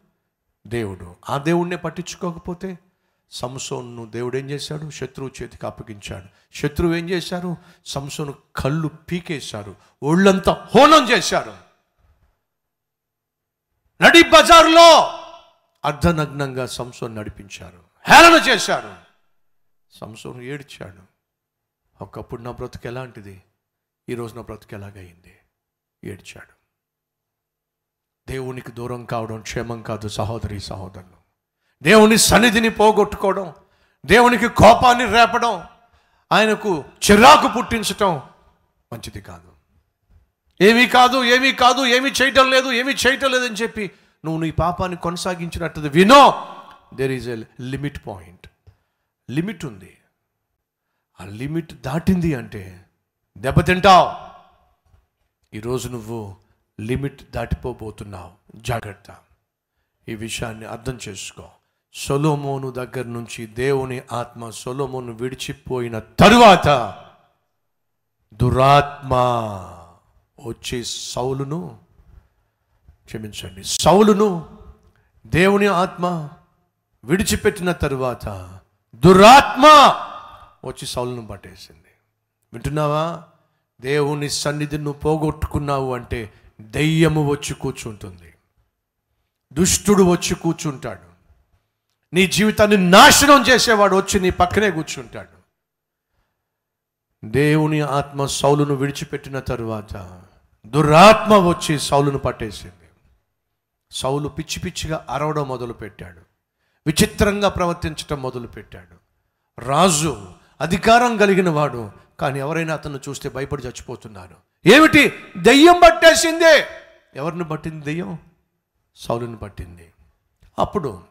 దేవుడు. ఆ దేవుణ్ణే పట్టించుకోకపోతే సంసోన్ను దేవుడు ఏం చేశాడు? శత్రువు చేతికి అప్పగించాడు. శత్రువు ఏం చేశారు? సంసోను కళ్ళు పీకేశారు. ఒళ్ళంతా హోనం చేశారు. నడి బజారులో అర్ధనగ్నంగా సంసోన్ నడిపించారు. హేళన చేశారు. సంసోన్ ఏడ్చాడు. ఒకప్పుడు నా బ్రతుకు ఎలాంటిది? ఈరోజు నా బ్రతుకు ఎలాగైంది? ఏడ్చాడు. దేవునికి దూరం కావడం క్షేమం కాదు సహోదరి సహోదరులు. దేవుని సన్నిధిని పోగొట్టుకోవడం దేవునికి కోపాన్ని రేపడం ఆయనకు చిరాకు పుట్టించటం మంచిది కాదు. ఏమీ కాదు ఏమీ కాదు ఏమీ చేయటం లేదు ఏమీ చేయటం లేదని చెప్పి నువ్వు నీ పాపాన్ని కొనసాగించినట్టు వినో there is a limit point limit ఉంది. ఆ లిమిట్ దాటింది అంటే దెబ్బతింటావు ఈరోజు నువ్వు లిమిట్ దాటిపోబోతున్నావు. జాగ్రత్త. ఈ విషయాన్ని అర్థం చేసుకో. సొలోమోను దగ్గర నుంచి దేవుని ఆత్మ సొలోమోను విడిచిపోయిన తరువాత దురాత్మ వచ్చే సౌలును క్షమించండి. సౌలును దేవుని ఆత్మ విడిచిపెట్టిన తరువాత దురాత్మ వచ్చి సౌలును పట్టేసింది. వింటున్నావా? దేవుని సన్నిధిని నువ్వు పోగొట్టుకున్నావు అంటే దెయ్యము వచ్చి కూర్చుంటుంది. దుష్టుడు వచ్చి కూర్చుంటాడు. నీ జీవితాన్ని నాశనం చేసేవాడు వచ్చి నీ పక్కనే కూర్చుంటాడు. దేవుని ఆత్మ సౌలును విడిచిపెట్టిన తరువాత దురాత్మ వచ్చి సౌలును పట్టేసింది. సౌలు పిచ్చి పిచ్చిగా అరవడం మొదలుపెట్టాడు. విచిత్రంగా ప్రవర్తించటం మొదలుపెట్టాడు. రాజు అధికారం కలిగిన వాడు కానీ ఎవరైనా అతను చూస్తే భయపడి చచ్చిపోతున్నారు. ఏమిటి? దెయ్యం పట్టేసిందే. ఎవరిని పట్టింది దెయ్యం? సౌలుని పట్టింది. అప్పుడు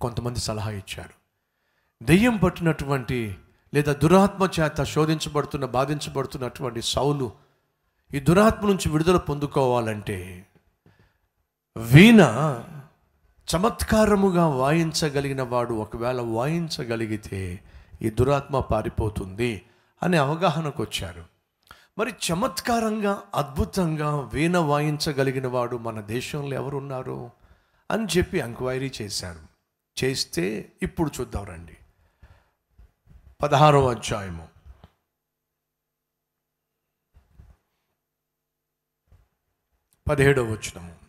కొంతమంది సలహా ఇచ్చారు. దెయ్యం పట్టినటువంటి లేదా దురాత్మ చేత శోధించబడుతున్న బాధించబడుతున్నటువంటి సౌలు ఈ దురాత్మ నుంచి విడుదల పొందుకోవాలంటే వీణ చమత్కారముగా వాయించగలిగిన వాడు ఒకవేళ వాయించగలిగితే ఈ దురాత్మ పారిపోతుంది అనే అవగాహనకు వచ్చారు మరి చమత్కారంగా అద్భుతంగా వీణ వాయించగలిగిన వాడు మన దేశంలో ఎవరున్నారు అని చెప్పి ఎంక్వైరీ చేశారు. చేస్తే ఇప్పుడు చూద్దాం రండి. పదహారవ అధ్యాయము. పదిహేడవ వచనము.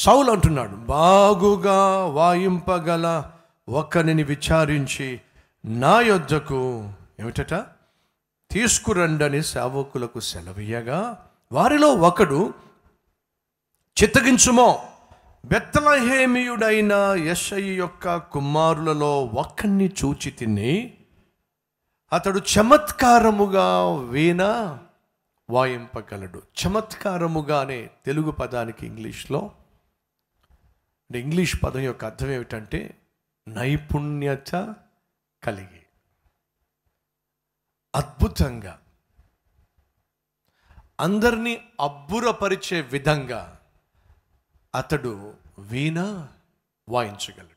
సౌలు అంటున్నాడు బాగుగా వాయింపగల ఒక్కనిని విచారించి నా యొద్దకు ఏమిటట? తీసుకురండని సేవకులకు సెలవీయగా వారిలో ఒకడు చిత్తగించుమో బెత్తలహేమియుడైన యశయి యొక్క కుమారులలో ఒక్కడిని చూచి తిని అతడు చమత్కారముగా వీణ వాయింపగలడు. చమత్కారముగానే తెలుగు పదానికి ఇంగ్లీష్లో అంటే ఇంగ్లీష్ పదం యొక్క అర్థం ఏమిటంటే నైపుణ్యత కలిగి. అద్భుతంగా. అందరినీ అబ్బురపరిచే విధంగా అతడు వీణ వాయించగలడు.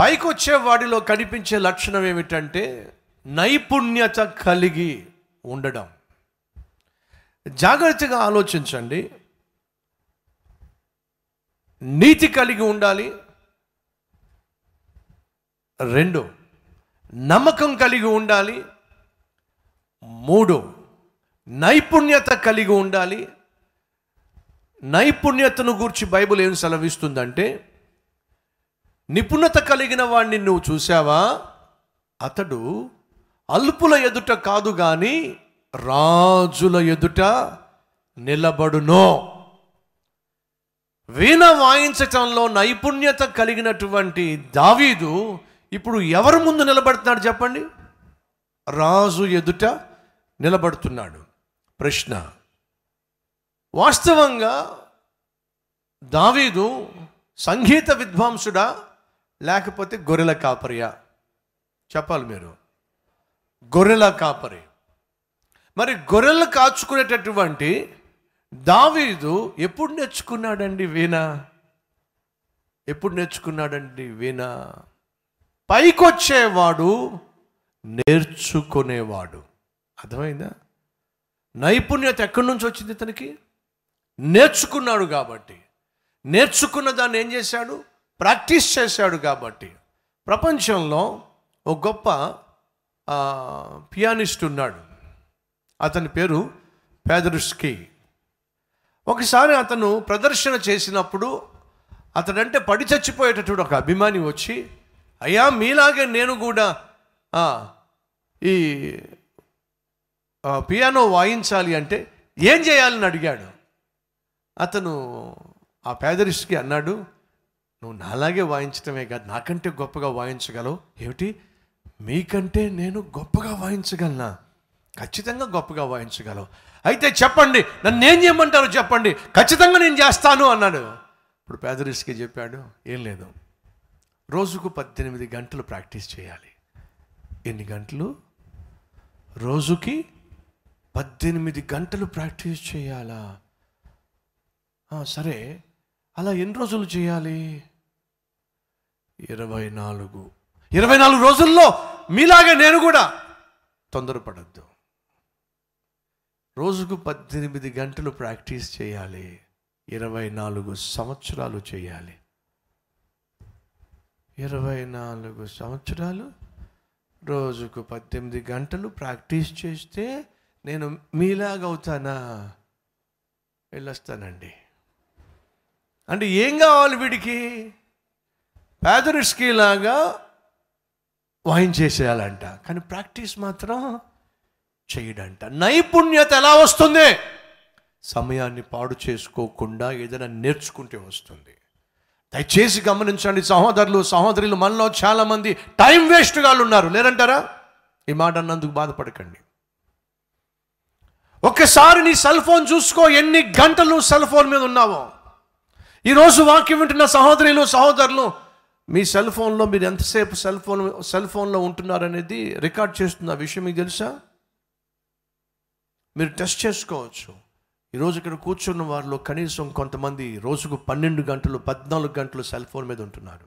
పైకి వచ్చే వాడిలో కనిపించే లక్షణం ఏమిటంటే నైపుణ్యత కలిగి ఉండడం. జాగ్రత్తగా ఆలోచించండి. నీతి కలిగి ఉండాలి. రెండు నమ్మకం కలిగి ఉండాలి. మూడు నైపుణ్యత కలిగి ఉండాలి. నైపుణ్యతను గూర్చి బైబిల్ ఏం సెలవిస్తుందంటే నిపుణత కలిగిన వాడిని నువ్వు చూసావా అతడు అల్పుల ఎదుట కాదు కానీ రాజుల ఎదుట నిలబడునో. వీణ వాయించటంలో నైపుణ్యత కలిగినటువంటి దావీదు ఇప్పుడు ఎవరి ముందు నిలబడుతున్నాడు చెప్పండి? రాజు ఎదుట నిలబడుతున్నాడు. ప్రశ్న. వాస్తవంగా దావీదు సంగీత విద్వాంసుడా లేకపోతే గొర్రెల కాపరియా? చెప్పాలి మీరు. గొర్రెల కాపరి. మరి గొర్రెలు కాచుకునేటటువంటి దావీదు ఎప్పుడు నేర్చుకున్నాడండి వీణ? ఎప్పుడు నేర్చుకున్నాడండి వీణ? పైకొచ్చేవాడు నేర్చుకునేవాడు. అర్థమైందా? నైపుణ్యత ఎక్కడి నుంచి వచ్చింది ఇతనికి? నేర్చుకున్నాడు కాబట్టి. నేర్చుకున్న దాన్ని ఏం చేశాడు? ప్రాక్టీస్ చేశాడు కాబట్టి. ప్రపంచంలో ఒక గొప్ప పియానిస్ట్ ఉన్నాడు. అతని పేరు పేదరుస్కీ. ఒకసారి అతను ప్రదర్శన చేసినప్పుడు అతడంటే పడి చచ్చిపోయేటటువంటి ఒక అభిమాని వచ్చి అయ్యా మీలాగే నేను కూడా ఈ పియానో వాయించాలి అంటే ఏం చేయాలని అడిగాడు. అతను ఆ పేదరిస్ట్కి అన్నాడు నువ్వు నాలాగే వాయించటమే కాదు నాకంటే గొప్పగా వాయించగలవు. ఏమిటి? మీకంటే నేను గొప్పగా వాయించగలనా? ఖచ్చితంగా గొప్పగా వాయించగలవు. అయితే చెప్పండి నన్ను ఏం చేయమంటారో చెప్పండి. ఖచ్చితంగా నేను చేస్తాను అన్నాడు. ఇప్పుడు పేదరిస్ట్కి చెప్పాడు ఏం లేదు. రోజుకు పద్దెనిమిది గంటలు ప్రాక్టీస్ చేయాలి. ఎన్ని గంటలు? రోజుకి పద్దెనిమిది గంటలు ప్రాక్టీస్ చేయాలా? సరే. అలా ఎన్ని రోజులు చేయాలి? ఇరవై నాలుగు. ఇరవై నాలుగు రోజుల్లో మీలాగే నేను కూడా తొందరపడద్దు. రోజుకు పద్దెనిమిది గంటలు ప్రాక్టీస్ చేయాలి. ఇరవై నాలుగు సంవత్సరాలు చేయాలి. ఇరవై నాలుగు సంవత్సరాలు రోజుకు పద్దెనిమిది గంటలు ప్రాక్టీస్ చేస్తే నేను మీలాగవుతానా వెళ్ళొస్తానండి. అంటే ఏం కావాలి వీడికి? పేదరిస్కీలాగా వాయించేసేయాలంట కానీ ప్రాక్టీస్ మాత్రం చేయడంట. నైపుణ్యత ఎలా వస్తుంది? సమయాన్ని పాడు చేసుకోకుండా ఏదైనా నేర్చుకుంటే వస్తుంది. దయచేసి గమనించండి సహోదరులు సహోదరులు మనలో చాలామంది టైం వేస్ట్ వాళ్ళు ఉన్నారు. లేరంటారా? ఈ మాట అన్నందుకు బాధపడకండి. ఒక్కసారి నీ సెల్ ఫోన్ చూసుకో ఎన్ని గంటలు సెల్ ఫోన్ మీద ఉన్నావో. ఈరోజు వాక్యం వింటున్న సహోదరులు సహోదరులు మీ సెల్ ఫోన్లో మీరు ఎంతసేపు సెల్ ఫోన్ సెల్ ఫోన్లో ఉంటున్నారనేది రికార్డ్ చేస్తున్న విషయం మీకు తెలుసా? మీరు టెస్ట్ చేసుకోవచ్చు. ఈరోజు ఇక్కడ కూర్చున్న వారిలో కనీసం కొంతమంది రోజుకు పన్నెండు గంటలు పద్నాలుగు గంటలు సెల్ ఫోన్ మీద ఉంటున్నారు.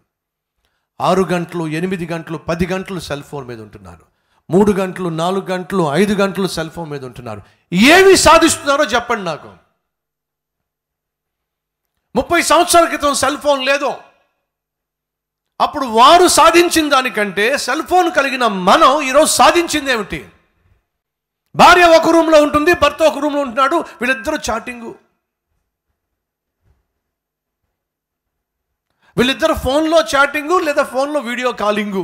ఆరు గంటలు ఎనిమిది గంటలు పది గంటలు సెల్ ఫోన్ మీద ఉంటున్నారు. మూడు గంటలు నాలుగు గంటలు ఐదు గంటలు సెల్ ఫోన్ మీద ఉంటున్నారు. ఏమి సాధిస్తున్నారో చెప్పండి నాకు. ముప్పై సంవత్సరాల క్రితం సెల్ ఫోన్ లేదు. అప్పుడు వారు సాధించిన దానికంటే సెల్ ఫోన్ కలిగిన మనం ఈరోజు సాధించింది ఏమిటి? భార్య ఒక రూమ్లో ఉంటుంది భర్త ఒక రూమ్లో ఉంటున్నాడు వీళ్ళిద్దరూ చాటింగు. వీళ్ళిద్దరు ఫోన్లో చాటింగు లేదా ఫోన్లో వీడియో కాలింగు.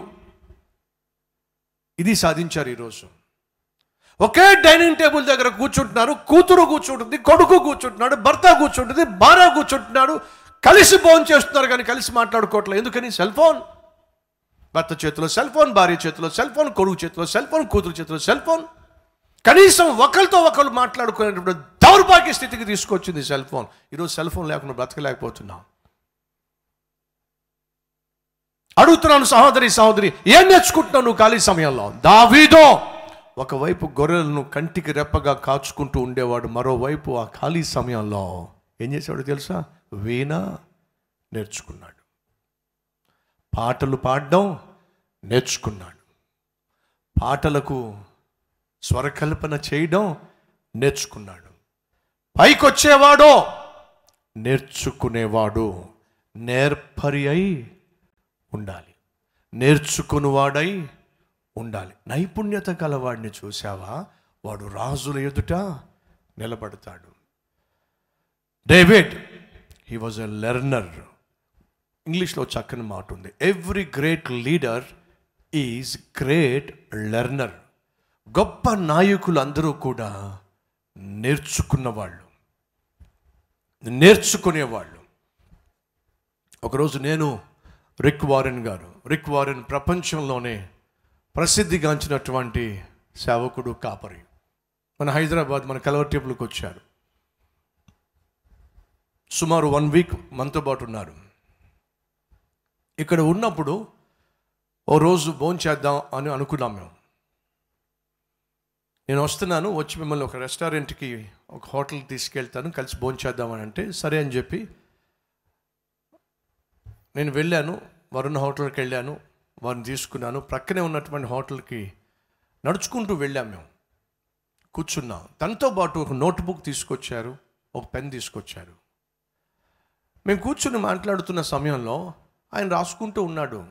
ఇది సాధించారు ఈరోజు. ఒకే డైనింగ్ టేబుల్ దగ్గర కూర్చుంటున్నారు కూతురు కూర్చుంటుంది కొడుకు కూర్చుంటున్నాడు భర్త కూర్చుంటుంది భార్య కూర్చుంటున్నాడు కలిసి ఫోన్ చేస్తున్నారు కానీ కలిసి మాట్లాడుకోవట్లేదు. ఎందుకని? Cell phone. భర్త చేతిలో సెల్ ఫోన్ భార్య చేతిలో సెల్ ఫోన్ కొడుకు చేతిలో సెల్ ఫోన్ కూతురు చేతిలో సెల్ ఫోన్. కనీసం ఒకరితో ఒకరు మాట్లాడుకునేటప్పుడు దౌర్భాగ్య స్థితికి తీసుకొచ్చింది సెల్ ఫోన్. ఈరోజు సెల్ ఫోన్ లేకుండా బ్రతకలేకపోతున్నాం. అడుగుతున్నాను సహోదరి సహోదరి ఏం నేర్చుకుంటున్నావు నువ్వు ఖాళీ సమయంలో? దావీదో ఒకవైపు గొర్రెలను కంటికి రెప్పగా కాచుకుంటూ ఉండేవాడు మరోవైపు ఆ ఖాళీ సమయంలో. ఏం చేసేవాడు తెలుసా? వీణ నేర్చుకున్నాడు. పాటలు పాడడం నేర్చుకున్నాడు. పాటలకు స్వరకల్పన చేయడం నేర్చుకున్నాడు. పైకొచ్చేవాడు నేర్చుకునేవాడు నేర్పరి అయి ఉండాలి. నేర్చుకునివాడై ఉండాలి. నైపుణ్యత గలవాడిని చూసావా వాడు రాజుల ఎదుట నిలబడతాడు. David he was a learner ఇంగ్లీష్లో చక్కని మాట ఉంది. Every great leader is great learner గొప్ప నాయకులు అందరూ కూడా నేర్చుకున్నవాళ్ళు. నేర్చుకునేవాళ్ళు. ఒకరోజు నేను రిక్ వారెన్ గారు రిక్ వారెన్ ప్రపంచంలోనే ప్రసిద్ధిగాంచినటువంటి సేవకుడు కాపరి. మన హైదరాబాద్ మన కలవర్ టేబుల్కి వచ్చారు. సుమారు వన్ వీక్ మనతో పాటు ఉన్నారు. ఇక్కడ ఉన్నప్పుడు ఓ రోజు భోంచేద్దాం అని అనుకున్నాం మేము. నేను వస్తున్నాను వచ్చి మిమ్మల్ని ఒక రెస్టారెంట్కి ఒక హోటల్కి తీసుకెళ్తాను కలిసి భోంచేద్దామని అంటే సరే అని చెప్పి నేను వెళ్ళాను వరుణ్ హోటల్కి వెళ్ళాను వారిని తీసుకున్నాను. ప్రక్కనే ఉన్నటువంటి హోటల్కి నడుచుకుంటూ వెళ్ళాం మేము. కూర్చున్నాం. తనతో పాటు ఒక నోట్బుక్ తీసుకొచ్చారు ఒక పెన్ తీసుకొచ్చారు. మేము కూర్చుని మాట్లాడుతున్న సమయంలో ఆయన రాసుకుంటూ ఉన్నాడు.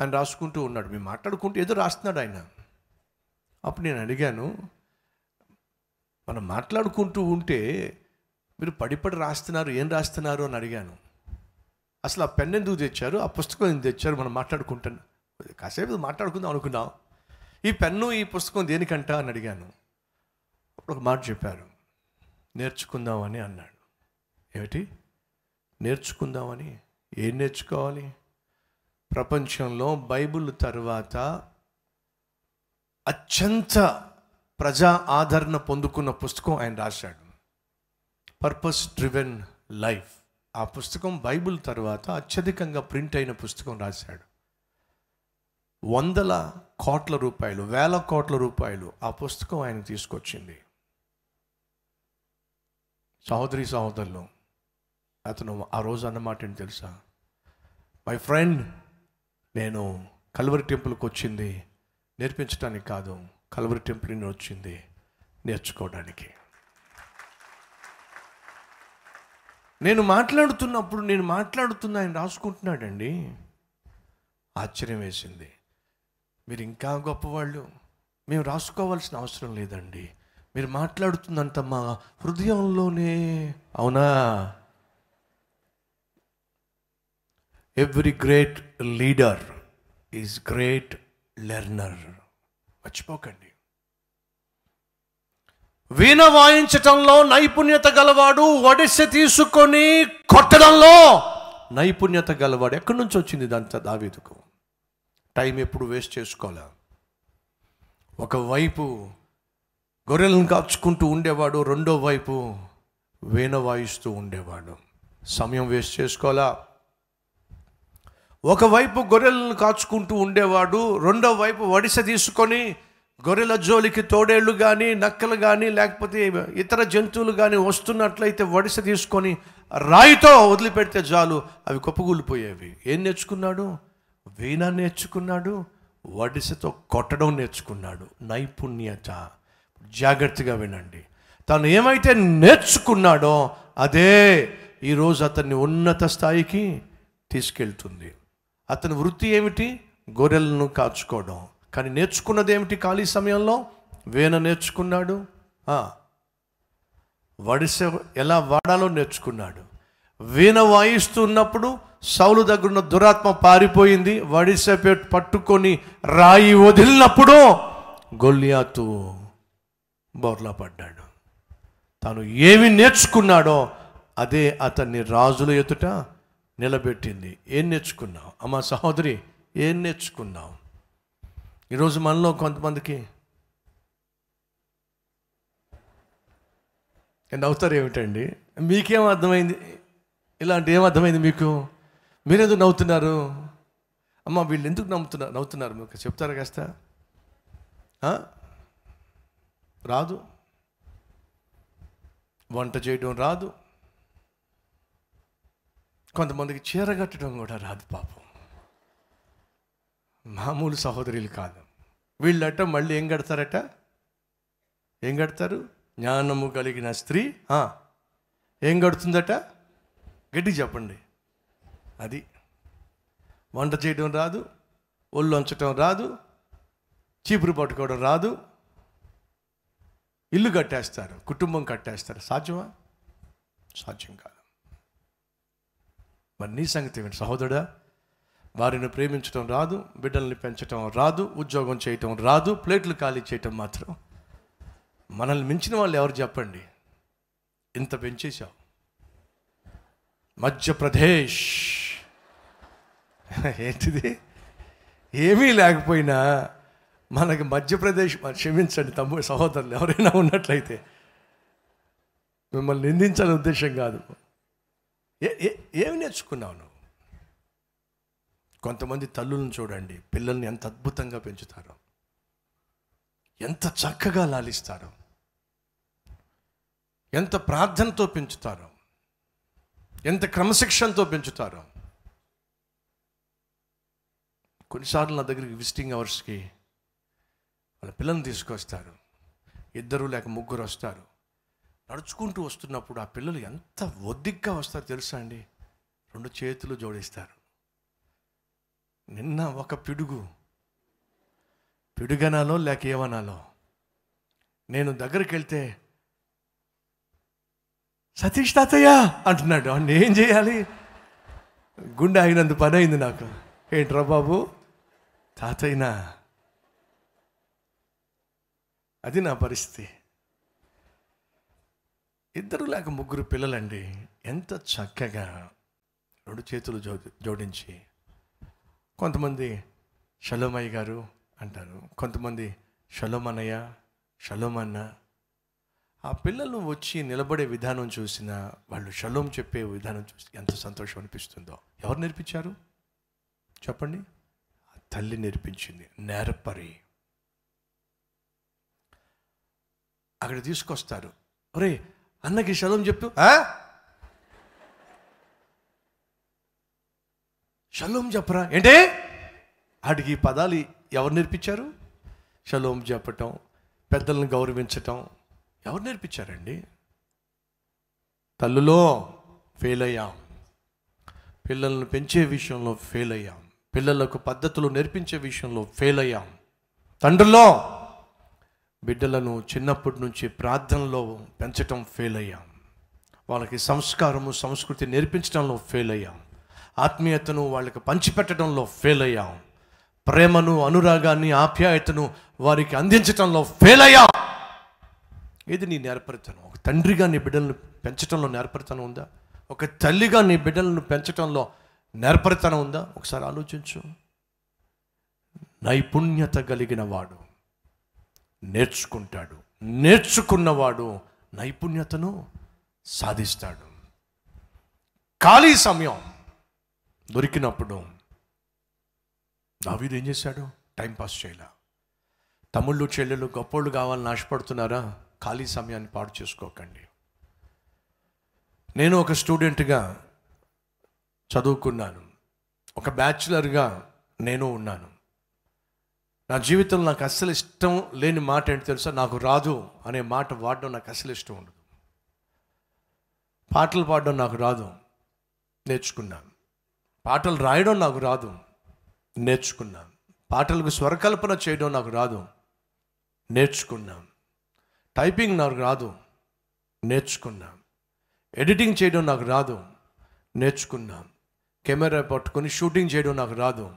ఆయన రాసుకుంటూ ఉన్నాడు. మేము మాట్లాడుకుంటూ ఏదో రాస్తున్నాడు ఆయన. అప్పుడు నేను అడిగాను మనం మాట్లాడుకుంటూ ఉంటే మీరు పడిపడి రాస్తున్నారు ఏం రాస్తున్నారు అని అడిగాను. అసలు ఆ పెన్ ఎందుకు తెచ్చారు? ఆ పుస్తకం ఎందుకు తెచ్చారు? మనం మాట్లాడుకుంటాను కాసేపు మాట్లాడుకుందాం అనుకున్నాం. ఈ పెన్ను ఈ పుస్తకం దేనికంట అని అడిగాను. ఒక మాట చెప్పారు. నేర్చుకుందామని అన్నాడు. ఏమిటి? నేర్చుకుందామని? ఏం నేర్చుకోవాలి? ప్రపంచంలో బైబిల్ తర్వాత అత్యంత ప్రజా ఆదరణ పొందుకున్న పుస్తకం ఆయన రాశాడు. పర్పస్ డ్రివెన్ లైఫ్ ఆ పుస్తకం బైబిల్ తర్వాత అత్యధికంగా ప్రింట్ అయిన పుస్తకం రాశాడు. వందల కోట్ల రూపాయలు వేల కోట్ల రూపాయలు ఆ పుస్తకం ఆయన తీసుకొచ్చింది. సహోదరి సహోదరులు అతను ఆ రోజు అన్నమాట ఏంటి తెలుసా? మై ఫ్రెండ్ నేను కల్వరి టెంపుల్కి వచ్చింది. నేర్పించడానికి కాదు కలవరి టెంపుల్ నేను వచ్చింది నేర్చుకోవడానికి. నేను మాట్లాడుతున్నప్పుడు నేను మాట్లాడుతున్న ఆయన రాసుకుంటున్నాడండి. ఆశ్చర్యం వేసింది. మీరు ఇంకా గొప్పవాళ్ళు మేము రాసుకోవాల్సిన అవసరం లేదండి. మీరు మాట్లాడుతుందంత మా హృదయంలోనే అవునా? Every great leader is great learner. మర్చిపోకండి. వీణ వాయించటంలో నైపుణ్యత గలవాడు ఒడిసె తీసుకొని కొట్టడంలో నైపుణ్యత గలవాడు ఎక్కడి నుంచి వచ్చింది దాంతో దావీదుకు? టైం ఎప్పుడు వేస్ట్ చేసుకోలే ఒకవైపు గొర్రెలను కాచుకుంటూ ఉండేవాడు రెండో వైపు వీణ వాయిస్తూ ఉండేవాడు. సమయం వేస్ట్ చేసుకోవాలా? ఒకవైపు గొర్రెలను కాచుకుంటూ ఉండేవాడు రెండో వైపు వడిస తీసుకొని గొర్రెల జోలికి తోడేళ్ళు కానీ నక్కలు కానీ లేకపోతే ఇతర జంతువులు కానీ వస్తున్నట్లయితే వడిస తీసుకొని రాయితో వదిలిపెడితే చాలు. అవి కుప్పగూలిపోయేవి ఏం నేర్చుకున్నాడు? వీణ నేర్చుకున్నాడు వడిసతో కొట్టడం నేర్చుకున్నాడు. నైపుణ్యత. జాగ్రత్తగా వినండి. తను ఏమైతే నేర్చుకున్నాడో అదే ఈరోజు అతన్ని ఉన్నత స్థాయికి తీసుకెళ్తుంది. అతని వృత్తి ఏమిటి? గొర్రెలను కాచుకోవడం. కానీ నేర్చుకున్నది ఏమిటి ఖాళీ సమయంలో? వీణ నేర్చుకున్నాడు. ఆ, వడిసె ఎలా వాడాలో నేర్చుకున్నాడు. వీణ వాయిస్తున్నప్పుడు సౌలు దగ్గరున్న దురాత్మ పారిపోయింది. వడిసె పట్టుకొని రాయి వదిలినప్పుడు గొల్లియాతు బోర్లా పడ్డాడు. తాను ఏమి నేర్చుకున్నాడో అదే అతన్ని రాజుల ఎదుట నిలబెట్టింది. ఏం నేర్చుకున్నావు? అమ్మ సహోదరి ఏం నేర్చుకున్నావు? ఈరోజు మనలో కొంతమందికి నవ్వుతారు ఏమిటండి? మీకేం అర్థమైంది? ఇలాంటి ఏం అర్థమైంది మీకు? మీరెందుకు నవ్వుతున్నారు? అమ్మ వీళ్ళు ఎందుకు నవ్వుతున్నారు నవ్వుతున్నారు మీకు? చెప్తారా కాస్త? రాదు. వంట చేయడం రాదు. కొంతమందికి చీర కట్టడం కూడా రాదు పాపం. మామూలు సహోదరులు కాదు. వీళ్ళట మళ్ళీ ఏం కడతారట? ఏం కడతారు? జ్ఞానము కలిగిన స్త్రీ ఏం కడుతుందట? గట్టి చెప్పండి. అది. వంట చేయడం రాదు ఒళ్ళు వంచటం రాదు చీపురు పట్టుకోవడం రాదు. ఇల్లు కట్టేస్తారు కుటుంబం కట్టేస్తారు. సాధ్యమా? సాధ్యం కాదు. మరి నీ సంగతి ఏమిటి సహోదరుడా. వారిని ప్రేమించడం రాదు బిడ్డల్ని పెంచడం రాదు ఉద్యోగం చేయటం రాదు ప్లేట్లు ఖాళీ చేయటం మాత్రం. మనల్ని మించిన వాళ్ళు ఎవరు చెప్పండి? ఇంత పెంచేశావు. మధ్యప్రదేశ్. ఏంటిది? ఏమీ లేకపోయినా మనకి మధ్యప్రదేశ్ క్షమించండి తమ్ముడు సహోదరులు ఎవరైనా ఉన్నట్లయితే. మిమ్మల్ని నిందించాలని ఉద్దేశం కాదు. ఏమి నేర్చుకున్నావు నువ్వు? కొంతమంది తల్లులను చూడండి పిల్లల్ని ఎంత అద్భుతంగా పెంచుతారో ఎంత చక్కగా లాలిస్తారో ఎంత ప్రార్థనతో పెంచుతారో ఎంత క్రమశిక్షణతో పెంచుతారో. కొన్నిసార్లు నా దగ్గరికి విజిటింగ్ అవర్స్కి వాళ్ళ పిల్లల్ని తీసుకొస్తారు. ఇద్దరు లేక ముగ్గురు వస్తారు. నడుచుకుంటూ వస్తున్నప్పుడు ఆ పిల్లలు ఎంత ఒద్దిగ్గా వస్తారో తెలుసా అండి? రెండు చేతులు జోడిస్తారు. నిన్న ఒక పిడుగు. పిడుగనాలో లేక ఏమనాలో? నేను దగ్గరికి వెళ్తే సతీష్ తాతయ్య అంటున్నాడు. అండి ఏం చేయాలి? గుండె ఆగినంత పని అయింది నాకు. ఏంట్రా బాబు? తాతయ్యనా? అది నా పరిస్థితి. ఇద్దరు లేక ముగ్గురు పిల్లలండి. ఎంత చక్కగా రెండు చేతులు జో జోడించి కొంతమంది షలోమయ్య గారు అంటారు. కొంతమంది షలోమన్నయ్య షలోమన్న ఆ పిల్లలు వచ్చి నిలబడే విధానం చూసిన వాళ్ళు షలోం చెప్పే విధానం చూసి ఎంత సంతోషం అనిపిస్తుందో. ఎవరు నేర్పించారు? చెప్పండి. ఆ తల్లి నేర్పించింది నేర్పరి. అక్కడ తీసుకొస్తారు. ఒరే అన్నకి షలోం చెప్పు. "ఆ? షలోం చెప్పరా? ఏంటే? ఆడికి ఈ పదాలు ఎవరు నేర్పించారు? షలోం చెప్పటం పెద్దలను గౌరవించటం ఎవరు నేర్పించారండి? తల్లులో ఫెయిల్ అయ్యాం. పిల్లలను పెంచే విషయంలో ఫెయిల్ అయ్యాం. పిల్లలకు పద్ధతులు నేర్పించే విషయంలో ఫెయిల్ అయ్యాం. తండ్రుల్లో బిడ్డలను చిన్నప్పటి నుంచి ప్రార్థనలో పెంచటం ఫెయిల్ అయ్యాం. వాళ్ళకి సంస్కారము సంస్కృతి నేర్పించడంలో ఫెయిల్ అయ్యాం. ఆత్మీయతను వాళ్ళకి పంచిపెట్టడంలో ఫెయిల్ అయ్యాం. ప్రేమను అనురాగాన్ని ఆప్యాయతను వారికి అందించటంలో ఫెయిల్ అయ్యాం. ఇది నీ నేర్పరితనం? ఒక తండ్రిగా నీ బిడ్డలను పెంచటంలో నేర్పరితనం ఉందా? ఒక తల్లిగా నీ బిడ్డలను పెంచటంలో నేర్పరితనం ఉందా? ఒకసారి ఆలోచించు. నైపుణ్యత కలిగిన వాడు. నేర్చుకుంటాడు. నేర్చుకున్నవాడు నైపుణ్యతను సాధిస్తాడు. ఖాళీ సమయం దొరికినప్పుడు దావీదు ఏం చేశాడు? టైంపాస్ చేయలే. తమ్ముళ్ళు చెల్లెలు గొప్పోళ్ళు కావాలని ఆశపడుతున్నారా? ఖాళీ సమయాన్ని పాడు చేసుకోకండి. నేను ఒక స్టూడెంట్గా చదువుకున్నాను. ఒక బ్యాచులర్గా నేను ఉన్నాను. నా జీవితంలో నాకు అస్సలు ఇష్టం లేని మాట ఏంటి తెలుసా? నాకు రాదు అనే మాట వాడడం నాకు అస్సలు ఇష్టం ఉండదు. పాటలు పాడడం నాకు రాదు నేర్చుకున్నాను. పాటలు రాయడం నాకు రాదు నేర్చుకున్నాను. పాటలకు స్వరకల్పన చేయడం నాకు రాదు నేర్చుకున్నాను. టైపింగ్ నాకు రాదు నేర్చుకున్నాను. ఎడిటింగ్ చేయడం నాకు రాదు నేర్చుకున్నాను. కెమెరా పట్టుకొని షూటింగ్ చేయడం నాకు రాదు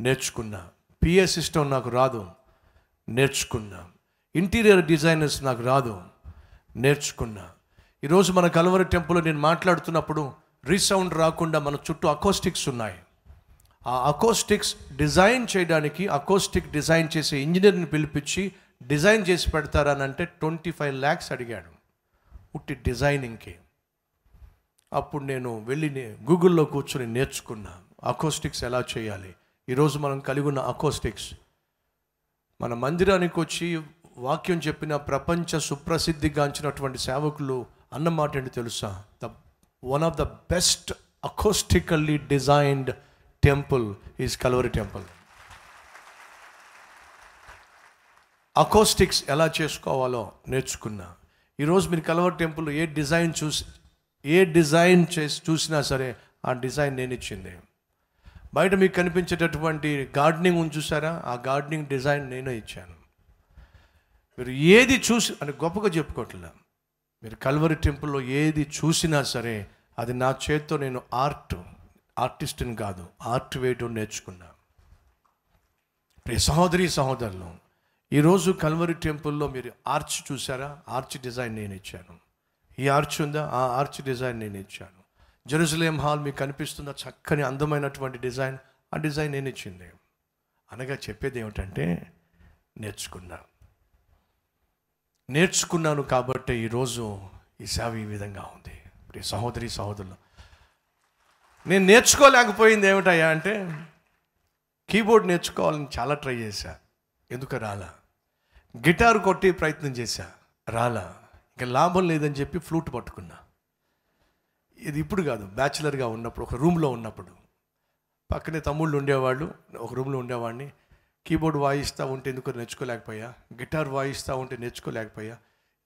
నేర్చుకున్నాను. పిఏ సిస్టమ్ నాకు రాదు. నేర్చుకున్నా ఇంటీరియర్ డిజైనర్స్ నాకు రాదు. నేర్చుకున్నా ఈరోజు మన కలవరి టెంపుల్ నేను మాట్లాడుతున్నప్పుడు రీసౌండ్ రాకుండా మన చుట్టూ అకోస్టిక్స్ ఉన్నాయి. ఆ అకోస్టిక్స్ డిజైన్ చేయడానికి అకోస్టిక్ డిజైన్ చేసే ఇంజనీర్ని పిలిపించి డిజైన్ చేసి పెడతారనంటే ట్వంటీ ఫైవ్ ల్యాక్స్ అడిగాడు. ఉట్టి డిజైనింగ్కి. అప్పుడు నేను వెళ్ళి గూగుల్లో కూర్చొని నేర్చుకున్నా. అకోస్టిక్స్ ఎలా చేయాలి? ఈరోజు మనం కలిగి ఉన్న అకోస్టిక్స్ మన మందిరానికి వచ్చి వాక్యం చెప్పిన ప్రపంచ సుప్రసిద్ధిగాంచినటువంటి సేవకులు అన్నమాట ఏంటి తెలుసా? The one of the best acoustically designed temple is Calvary temple acoustics ఎలా చేసుకోవాలో నేర్చుకున్నా. ఈరోజు మీరు కలవరి టెంపుల్ ఏ డిజైన్ చూసి ఏ డిజైన్ చేసి చూసినా సరే ఆ డిజైన్ నేను ఇచ్చింది. బయట మీకు కనిపించేటటువంటి గార్డెనింగ్ ఉంది చూసారా? ఆ గార్డెనింగ్ డిజైన్ నేనే ఇచ్చాను. మీరు ఏది చూసి అని గొప్పగా చెప్పుకోవట్లే మీరు కల్వరి టెంపుల్లో ఏది చూసినా సరే అది నా చేత్తో నేను ఆర్ట్ ఆర్టిస్ట్ని కాదు ఆర్ట్ వేయటం నేర్చుకున్నా. ప్రియ సహోదరి సహోదరులు ఈరోజు కల్వరి టెంపుల్లో మీరు ఆర్చ్ చూసారా? ఆర్చ్ డిజైన్ నేను ఇచ్చాను. ఈ ఆర్చ్ ఉందా? ఆ ఆర్చ్ డిజైన్ నేను ఇచ్చాను. జెరూసలేం హాల్ మీకు కనిపిస్తున్న చక్కని అందమైనటువంటి డిజైన్. ఆ డిజైన్ నేను ఇచ్చింది. అనగా చెప్పేది ఏమిటంటే నేర్చుకున్నా. నేర్చుకున్నాను కాబట్టి ఈరోజు ఈ సేవ ఈ విధంగా ఉంది. ప్రియ సహోదరి సహోదరులు నేను నేర్చుకోలేకపోయింది ఏమిటయ్యా అంటే కీబోర్డ్ నేర్చుకోవాలని చాలా ట్రై చేశా. ఎందుకు రాలా? గిటార్ కొట్టి ప్రయత్నం చేశా. రాలా. ఇంకా లాభం లేదని చెప్పి ఫ్లూట్ పట్టుకున్నా. ఇది ఇప్పుడు కాదు బ్యాచులర్గా ఉన్నప్పుడు ఒక రూమ్లో ఉన్నప్పుడు. పక్కనే తమ్ముళ్ళు ఉండేవాళ్ళు ఒక రూమ్లో ఉండేవాడిని. కీబోర్డ్ వాయిస్తూ ఉంటే ఎందుకు నేర్చుకోలేకపోయా? గిటార్ వాయిస్తూ ఉంటే నేర్చుకోలేకపోయా?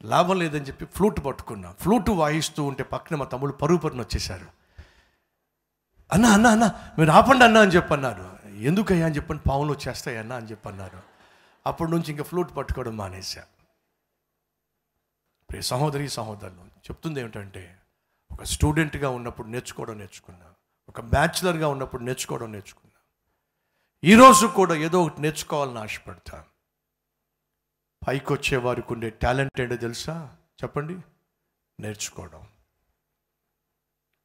లాభం లేదని చెప్పి ఫ్లూట్ పట్టుకున్నా. ఫ్లూట్ వాయిస్తూ ఉంటే పక్కన మా తమ్ముడు పరుగు పరుని వచ్చేసారు అన్న అన్న అన్న మీరు ఆపండి అన్న అని చెప్పన్నారు. ఎందుకయ్యా? అని చెప్పని పావులు వచ్చేస్తాయి అన్న అని చెప్పన్నారు. అప్పటి నుంచి ఇంకా ఫ్లూట్ పట్టుకోవడం మానేశా. ప్రే సహోదరి సహోదరులు చెప్తుంది ఏమిటంటే ఒక స్టూడెంట్గా ఉన్నప్పుడు నేర్చుకోవడం నేర్చుకున్నా. ఒక బ్యాచులర్గా ఉన్నప్పుడు నేర్చుకోవడం నేర్చుకున్నా. ఈరోజు కూడా ఏదో ఒకటి నేర్చుకోవాలని ఆశపడతా. పైకి వచ్చే వారికి ఉండే టాలెంట్ ఏంటో తెలుసా? చెప్పండి. నేర్చుకోవడం.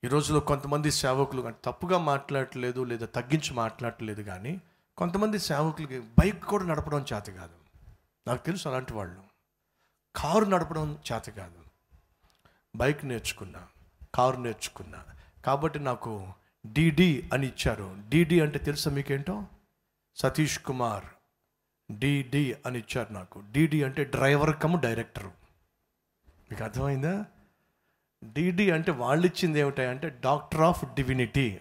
ఈ రోజులో కొంతమంది సేవకులు కానీ తప్పుగా మాట్లాడట్లేదు లేదా తగ్గించి మాట్లాడట్లేదు కానీ కొంతమంది సేవకులకి బైక్ కూడా నడపడం చేత కాదు. నాకు తెలుసు అలాంటి వాళ్ళు. కారు నడపడం చేత కాదు. బైక్ నేర్చుకున్నా. కారు నేర్చుకున్నా. కాబట్టి నాకు డిడి అని ఇచ్చారు. డిడి అంటే తెలుసా మీకేంటో? సతీష్ కుమార్ డిడి అని ఇచ్చారు నాకు. డిడి అంటే డ్రైవర్ కమ్ డైరెక్టరు. మీకు అర్థమైందా? డిడి అంటే వాళ్ళు ఇచ్చింది ఏమిటంటే డాక్టర్ ఆఫ్ డివినిటీ.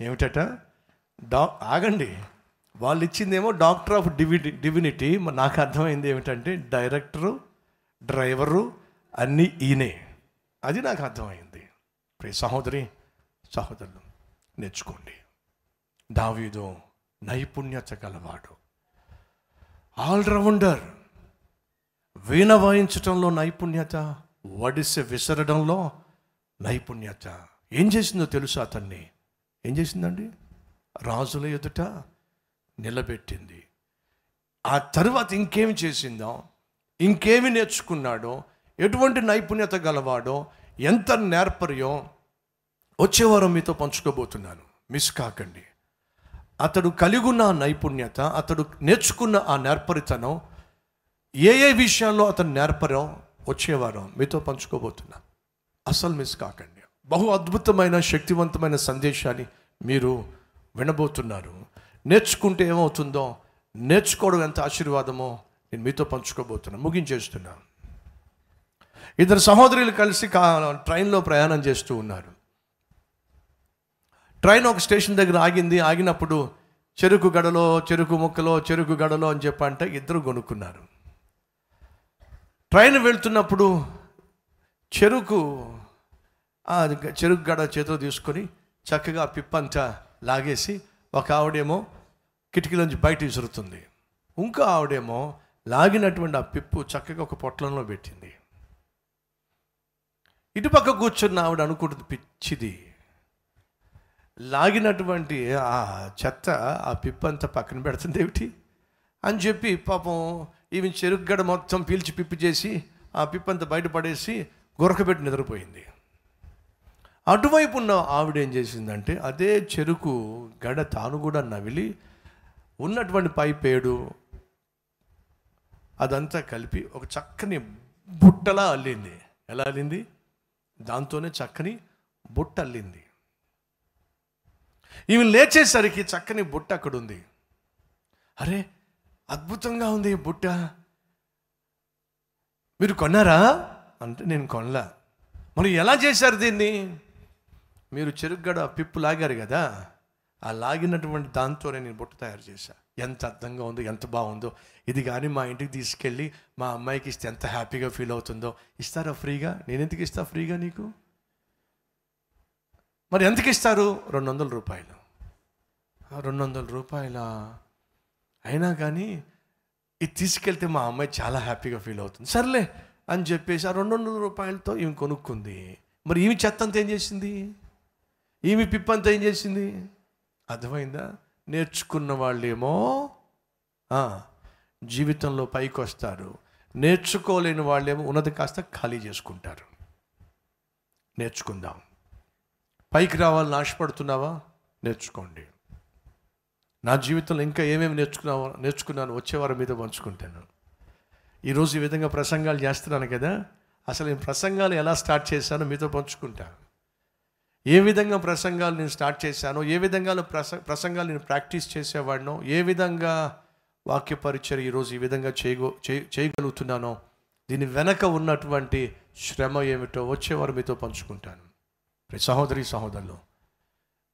ఏమిటట? డా ఆగండి. వాళ్ళు ఇచ్చిందేమో డాక్టర్ ఆఫ్ డివి డివినిటీ. నాకు అర్థమైంది ఏమిటంటే డైరెక్టరు డ్రైవరు అన్నీ ఈయనే. అది నాకు అర్థమైంది. ప్రియ సహోదరి సహోదరులు నేర్చుకోండి. దావీదో నైపుణ్యత గలవాడు. ఆల్రౌండర్. వీణ వాయించటంలో నైపుణ్యత వడిసె విసరడంలో నైపుణ్యత. ఏం చేసిందో తెలుసు అతన్ని? ఏం చేసిందండి? రాజుల ఎదుట నిలబెట్టింది. ఆ తర్వాత ఇంకేమి చేసిందో ఇంకేమి నేర్చుకున్నాడో ఎటువంటి నైపుణ్యత గలవాడో ఎంత నేర్పర్యో వచ్చేవారం మీతో పంచుకోబోతున్నాను. మిస్ కాకండి. అతడు కలిగున్న ఆ నైపుణ్యత అతడు నేర్చుకున్న ఆ నేర్పరితనం ఏ ఏ విషయాల్లో అతను నేర్పరో వచ్చేవారం మీతో పంచుకోబోతున్నా అసలు మిస్ కాకండి. బహు అద్భుతమైన శక్తివంతమైన సందేశాన్ని మీరు వినబోతున్నారు. నేర్చుకుంటే ఏమవుతుందో నేర్చుకోవడం ఎంత ఆశీర్వాదమో నేను మీతో పంచుకోబోతున్నాను. ముగించేస్తున్నాను ఇద్దరు సహోదరులు కలిసి ట్రైన్లో ప్రయాణం చేస్తూ ఉన్నారు. ట్రైన్ ఒక స్టేషన్ దగ్గర ఆగింది. ఆగినప్పుడు చెరుకు గడలో చెరుకు ముక్కలో చెరుకు గడలో అని చెప్పంటే ఇద్దరు కొనుక్కున్నారు ట్రైన్ వెళ్తున్నప్పుడు చెరుకు చెరుకు గడ చేతిలో తీసుకొని చక్కగా పిప్పంతా లాగేసి ఒక ఆవిడేమో కిటికీలోంచి బయట విసురుతుంది. ఇంకో ఆవిడేమో లాగినటువంటి ఆ పిప్పు చక్కగా ఒక పొట్లంలో పెట్టింది. ఇటుపక్క కూర్చున్న ఆవిడ అనుకుంటుంది పిచ్చిది. లాగినటువంటి ఆ చెత్త ఆ పిప్ప అంతా పక్కన పెడుతుంది ఏమిటి? అని చెప్పి పాపం ఈమె చెరుగ్గడ మొత్తం పీల్చి పిప్పి చేసి ఆ పిప్పు అంతా బయటపడేసి గురకబెట్టి నిద్రపోయింది. అటువైపు ఉన్న ఆవిడ ఏం చేసిందంటే అదే చెరుకు గడ తాను కూడా నవిలి ఉన్నటువంటి పైపేడు అదంతా కలిపి ఒక చక్కని బుట్టలా అల్లింది. ఎలా అల్లింది? దాంతోనే చక్కని బుట్ట అల్లింది. ఈమె లేచేసరికి చక్కని బుట్ట అక్కడ ఉంది అరే అద్భుతంగా ఉంది ఈ బుట్ట. మీరు కొన్నారా? అంటే నేను కొనలా. మరి ఎలా చేశారు దీన్ని? మీరు చెరుగ్గడ పిప్పు లాగారు కదా ఆ లాగినటువంటి దాంతోనే నేను బుట్ట తయారు చేశాను ఎంత అర్థంగా ఉందో ఎంత బాగుందో. ఇది కానీ మా ఇంటికి తీసుకెళ్ళి మా అమ్మాయికి ఇస్తే ఎంత హ్యాపీగా ఫీల్ అవుతుందో. ఇస్తారా ఫ్రీగా? నేను ఎందుకు ఇస్తా ఫ్రీగా నీకు? మరి ఎంతకి ఇస్తారు? రెండు వందల రూపాయలు. రెండు వందల రూపాయల అయినా కానీ ఇది తీసుకెళ్తే మా అమ్మాయి చాలా హ్యాపీగా ఫీల్ అవుతుంది. సర్లే అని చెప్పేసి ఆ రెండు వందల రూపాయలతో ఈమె కొనుక్కుంది. మరి ఈమె చెత్త అంతా ఏం చేసింది? ఈమె పిప్పంతా ఏం చేసింది? అర్థమైందా? నేర్చుకున్న వాళ్ళేమో జీవితంలో పైకి వస్తారు నేర్చుకోలేని వాళ్ళేమో ఉన్నది కాస్త ఖాళీ చేసుకుంటారు. నేర్చుకుందాం. పైకి రావాలని ఆశపడుతున్నావా? నేర్చుకోండి. నా జీవితంలో ఇంకా ఏమేమి నేర్చుకున్నావో? నేర్చుకున్నాను వచ్చేవారం మీద పంచుకుంటాను. ఈరోజు ఈ విధంగా ప్రసంగాలు చేస్తున్నాను కదా అసలు నేను ప్రసంగాలు ఎలా స్టార్ట్ చేశానో మీతో పంచుకుంటాను ఏ విధంగా ప్రసంగాలు నేను స్టార్ట్ చేశానో ఏ విధంగా ప్రస ప్రసంగాలు నేను ప్రాక్టీస్ చేసేవాడినో ఏ విధంగా వాక్య పరిచయం ఈరోజు ఈ విధంగా చేయగో చేయగలుగుతున్నానో దీని వెనక ఉన్నటువంటి శ్రమ ఏమిటో వచ్చేవారు మీతో పంచుకుంటాను. సహోదరి సహోదరులు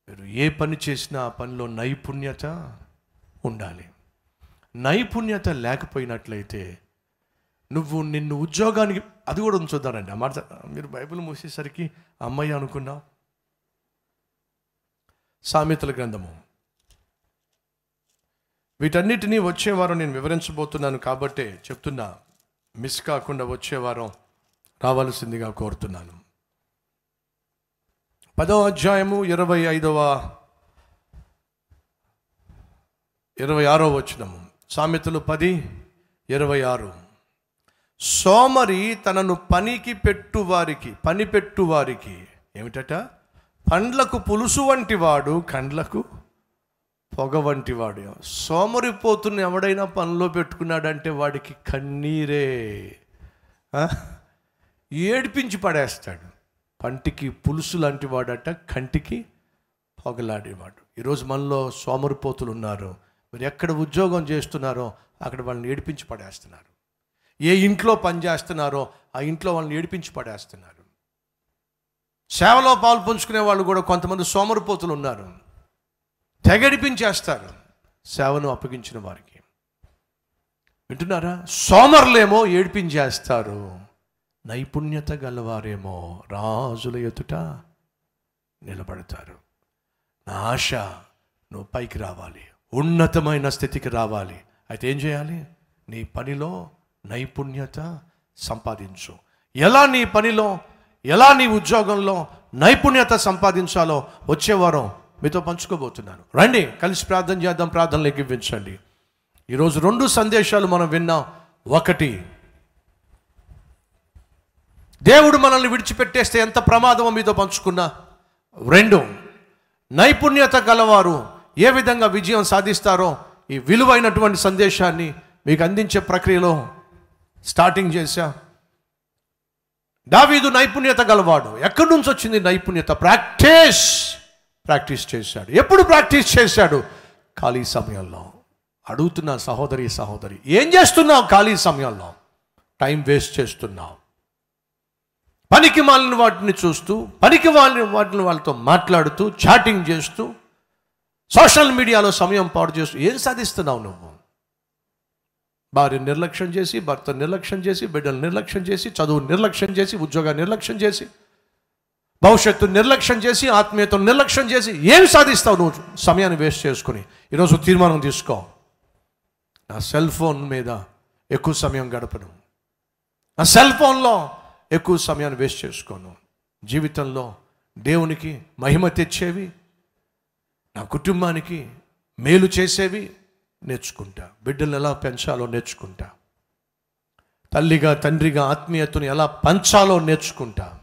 మీరు ఏ పని చేసినా ఆ పనిలో నైపుణ్యత ఉండాలి. నైపుణ్యత లేకపోయినట్లయితే నువ్వు నిన్ను ఉద్యోగానికి అది కూడా ఉంచుతానండి ఆ మాట మీరు బైబిల్ మూసేసరికి అమ్మాయి అనుకున్నావు. సామెతల గ్రంథము. వీటన్నిటినీ వచ్చేవారం నేను వివరించబోతున్నాను కాబట్టే చెప్తున్నా మిస్ కాకుండా వచ్చేవారం రావాల్సిందిగా కోరుతున్నాను. పదవ అధ్యాయము ఇరవై ఐదవ ఇరవై ఆరో వచనము. సామెతలు పది ఇరవై ఆరు. సోమరి తనను పనికి పెట్టువారికి పని పెట్టువారికి ఏమిటట? పండ్లకు పులుసు వంటి వాడు కండ్లకు పొగ వంటి వాడు సోమరిపోతుని ఎవడైనా పనిలో పెట్టుకున్నాడంటే వాడికి కన్నీరే. ఏడిపించి పడేస్తాడు. పంటికి పులుసు లాంటి వాడట కంటికి పొగలాడేవాడు. ఈరోజు మనలో సోమరిపోతులు ఉన్నారు మీరు ఎక్కడ ఉద్యోగం చేస్తున్నారో అక్కడ వాళ్ళని ఏడిపించి పడేస్తున్నారు. ఏ ఇంట్లో పని చేస్తున్నారో ఆ ఇంట్లో వాళ్ళని ఏడిపించి పడేస్తున్నారు. సేవలో పాలు పంచుకునే వాళ్ళు కూడా కొంతమంది సోమరిపోతులు ఉన్నారు. తెగడిపించేస్తారు. సేవను అప్పగించిన వారికి. వింటున్నారా? సోమరులేమో ఏడిపించేస్తారు. నైపుణ్యత గలవారేమో రాజుల ఎదుట నిలబడతారు. నా ఆశ నువ్వు పైకి రావాలి. ఉన్నతమైన స్థితికి రావాలి. అయితే ఏం చేయాలి? నీ పనిలో నైపుణ్యత సంపాదించు. ఎలా నీ పనిలో ఎలా నీ ఉద్యోగంలో నైపుణ్యత సంపాదించాలో వచ్చేవారం మీతో పంచుకోబోతున్నాను. రండి కలిసి ప్రార్థన చేద్దాం ప్రార్థనలు ఇవ్వించండి ఈరోజు రెండు సందేశాలు మనం విన్నాం. ఒకటి దేవుడు మనల్ని విడిచిపెట్టేస్తే ఎంత ప్రమాదమో మీతో పంచుకున్నా. రెండు నైపుణ్యత గలవారు ఏ విధంగా విజయం సాధిస్తారో ఈ విలువైనటువంటి సందేశాన్ని మీకు అందించే ప్రక్రియలో స్టార్టింగ్ చేశాను దావీదు నైపుణ్యత గలవాడు. ఎక్కడి నుంచి వచ్చింది నైపుణ్యత? ప్రాక్టీస్! ప్రాక్టీస్ చేశాడు. ఎప్పుడు ప్రాక్టీస్ చేశాడు? ఖాళీ సమయంలో. అడుగుతున్న సహోదరి సహోదరి ఏం చేస్తున్నావు ఖాళీ సమయంలో? టైం వేస్ట్ చేస్తున్నావు. పనికి మాలిన వాటిని చూస్తూ పనికి వాళ్ళని వాటిని వాళ్ళతో మాట్లాడుతూ చాటింగ్ చేస్తూ సోషల్ మీడియాలో సమయం పాడు చేస్తూ ఏం సాధిస్తున్నావు నువ్వు? భార్య నిర్లక్ష్యం చేసి భర్త నిర్లక్ష్యం చేసి బిడ్డలు నిర్లక్ష్యం చేసి చదువు నిర్లక్ష్యం చేసి ఉద్యోగాన్ని నిర్లక్ష్యం చేసి భవిష్యత్తు నిర్లక్ష్యం చేసి ఆత్మీయతను నిర్లక్ష్యం చేసి ఏం సాధిస్తావు నువ్వు? సమయాన్ని వేస్ట్ చేసుకుని. ఈరోజు తీర్మానం తీసుకో. నా సెల్ ఫోన్ మీద ఎక్కువ సమయం గడపను. నా సెల్ ఫోన్లో ఎక్కువ సమయాన్ని వేస్ట్ చేసుకోను. జీవితంలో దేవునికి మహిమ తెచ్చేవి నా కుటుంబానికి మేలు చేసేవి నేర్చుకుంటా. బిడ్డలను ఎలా పెంచాలో నేర్చుకుంటా. తల్లిగా తండ్రిగా ఆత్మీయతను ఎలా పంచాలో నేర్చుకుంటా.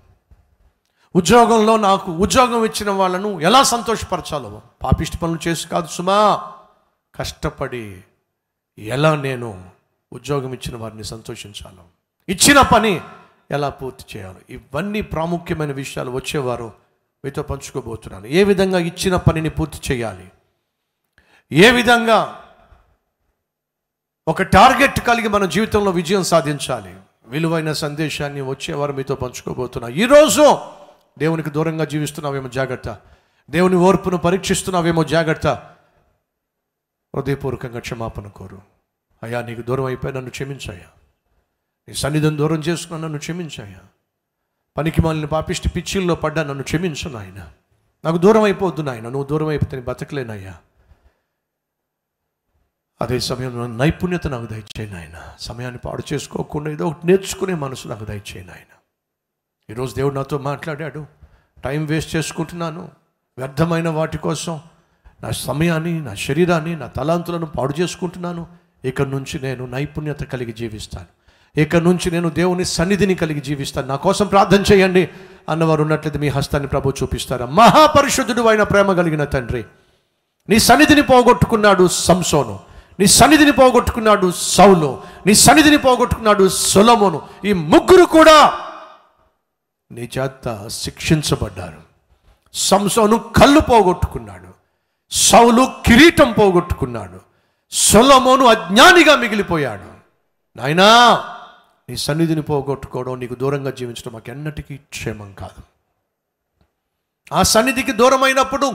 ఉద్యోగంలో నాకు ఉద్యోగం ఇచ్చిన వాళ్ళను ఎలా సంతోషపరచాలో. పాపిష్టి పనులు చేసి కాదు సుమా. కష్టపడి ఎలా నేను ఉద్యోగం ఇచ్చిన వారిని సంతోషించాలో. ఇచ్చిన పని ఎలా పూర్తి చేయాలి. ఇవన్నీ ప్రాముఖ్యమైన విషయాలు వచ్చేవారు మీతో పంచుకోబోతున్నాను. ఏ విధంగా ఇచ్చిన పనిని పూర్తి చేయాలి. ఏ విధంగా ఒక టార్గెట్ కలిగి మన జీవితంలో విజయం సాధించాలి. విలువైన సందేశాన్ని వచ్చేవారు మీతో పంచుకోబోతున్నా. ఈరోజు దేవునికి దూరంగా జీవిస్తున్నావేమో జాగ్రత్త. దేవుని ఓర్పును పరీక్షిస్తున్నావేమో జాగ్రత్త. హృదయపూర్వకంగా క్షమాపణ కోరు. అయ్యా నీకు దూరం అయిపోయి నన్ను క్షమించాయా నీ సన్నిధిని దూరం చేసుకున్న నన్ను క్షమించాయా పనికి మాలిన పాపిష్టి పిచ్చిల్లో పడ్డా నన్ను క్షమించు నాయన. నాకు దూరం అయిపోద్దు నాయన. నువ్వు దూరం అయిపోతే బతకలేనయ్యా. అదే సమయంలో నైపుణ్యత నాకు దయచేయి నాయన. సమయాన్ని పాడు చేసుకోకుండా ఏదో ఒకటి నేర్చుకునే మనసు నాకు దయచేయి నాయన. ఈరోజు దేవుడు నాతో మాట్లాడాడు. టైం వేస్ట్ చేసుకుంటున్నాను. వ్యర్థమైన వాటి కోసం నా సమయాన్ని నా శరీరాన్ని నా తలాంతులను పాడు చేసుకుంటున్నాను. ఇక నుంచి నేను నైపుణ్యత కలిగి జీవిస్తాను. ఇక నుంచి నేను దేవుని సన్నిధిని కలిగి జీవిస్తాను. నా కోసం ప్రార్థన చేయండి. అన్నవారు ఉన్నట్లయితే మీ హస్తాన్ని ప్రభు చూపిస్తారా? మహాపరిశుద్ధుడు అయిన ప్రేమ కలిగిన తండ్రి. నీ సన్నిధిని పోగొట్టుకున్నాడు సంసోను. నీ సన్నిధిని పోగొట్టుకున్నాడు సౌలు. నీ సన్నిధిని పోగొట్టుకున్నాడు సొలమోను. ఈ ముగ్గురు కూడా నీ చేత శిక్షించబడ్డారు. సంసోను కళ్ళు పోగొట్టుకున్నాడు. సౌలు కిరీటం పోగొట్టుకున్నాడు. సొలమోను అజ్ఞానిగా మిగిలిపోయాడు. నాయనా నీ సన్నిధిని పోగొట్టుకోవడం నీకు దూరంగా జీవించడం మాకు ఎన్నటికీ క్షేమం కాదు. ఆ సన్నిధికి దూరమైనప్పుడు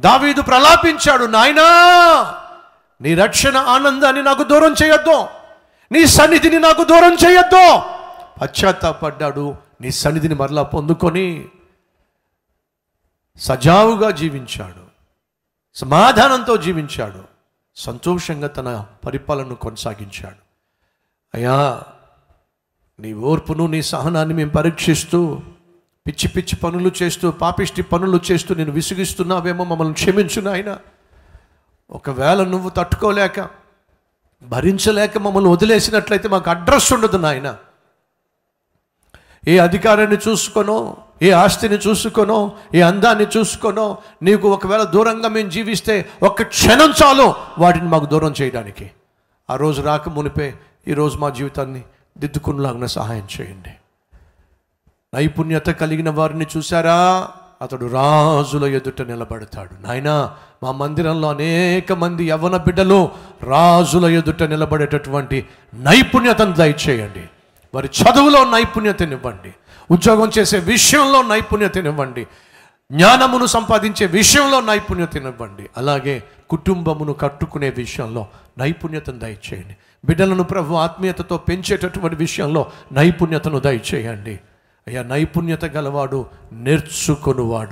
దావీదు ప్రలాపించాడు నాయనా నీ రక్షణ ఆనందాన్ని నాకు దూరం చేయొద్దు. నీ సన్నిధిని నాకు దూరం చేయొద్దు. పశ్చాత్తాపడ్డాడు. నీ సన్నిధిని మరలా పొందుకొని సజావుగా జీవించాడు. సమాధానంతో జీవించాడు. సంతోషంగా తన పరిపాలనను కొనసాగించాడు. అయ్యా నీ ఓర్పును నీ సహనాన్ని మేము పరీక్షిస్తూ పిచ్చి పిచ్చి పనులు చేస్తూ పాపిష్టి పనులు చేస్తూ నేను విసిగిస్తున్నావేమో మమ్మల్ని క్షమించు నాయన. ఒకవేళ నువ్వు తట్టుకోలేక భరించలేక మమ్మల్ని వదిలేసినట్లయితే మాకు అడ్రస్ ఉండదు నాయన. ఏ అధికారాన్ని చూసుకొనో ఏ ఆస్తిని చూసుకొనో ఏ అందాన్ని చూసుకొనో నీకు ఒకవేళ దూరంగా మేము జీవిస్తే ఒక క్షణం చాలు వాటిని మాకు దూరం చేయడానికి. ఆ రోజు రాక మునిపే ఈరోజు మా జీవితాన్ని దిద్దుకునేలాగా సహాయం చేయండి. నైపుణ్యత కలిగిన వారిని చూసారా అతడు రాజుల ఎదుట నిలబడతాడు. నాయనా మా మందిరంలో అనేక మంది యవన బిడ్డలు రాజుల ఎదుట నిలబడేటటువంటి నైపుణ్యతను దయచేయండి. వారి చదువులో నైపుణ్యతనివ్వండి. ఉద్యోగం చేసే విషయంలో నైపుణ్యతనివ్వండి. జ్ఞానమును సంపాదించే విషయంలో నైపుణ్యతనివ్వండి. అలాగే కుటుంబమును కట్టుకునే విషయంలో నైపుణ్యతను దయచేయండి. బిడ్డలను ప్రభు ఆత్మీయతతో పెంచేటటువంటి విషయంలో నైపుణ్యతను దయచేయండి. అయ్యా నైపుణ్యత గలవాడు నేర్చుకొనువాడు.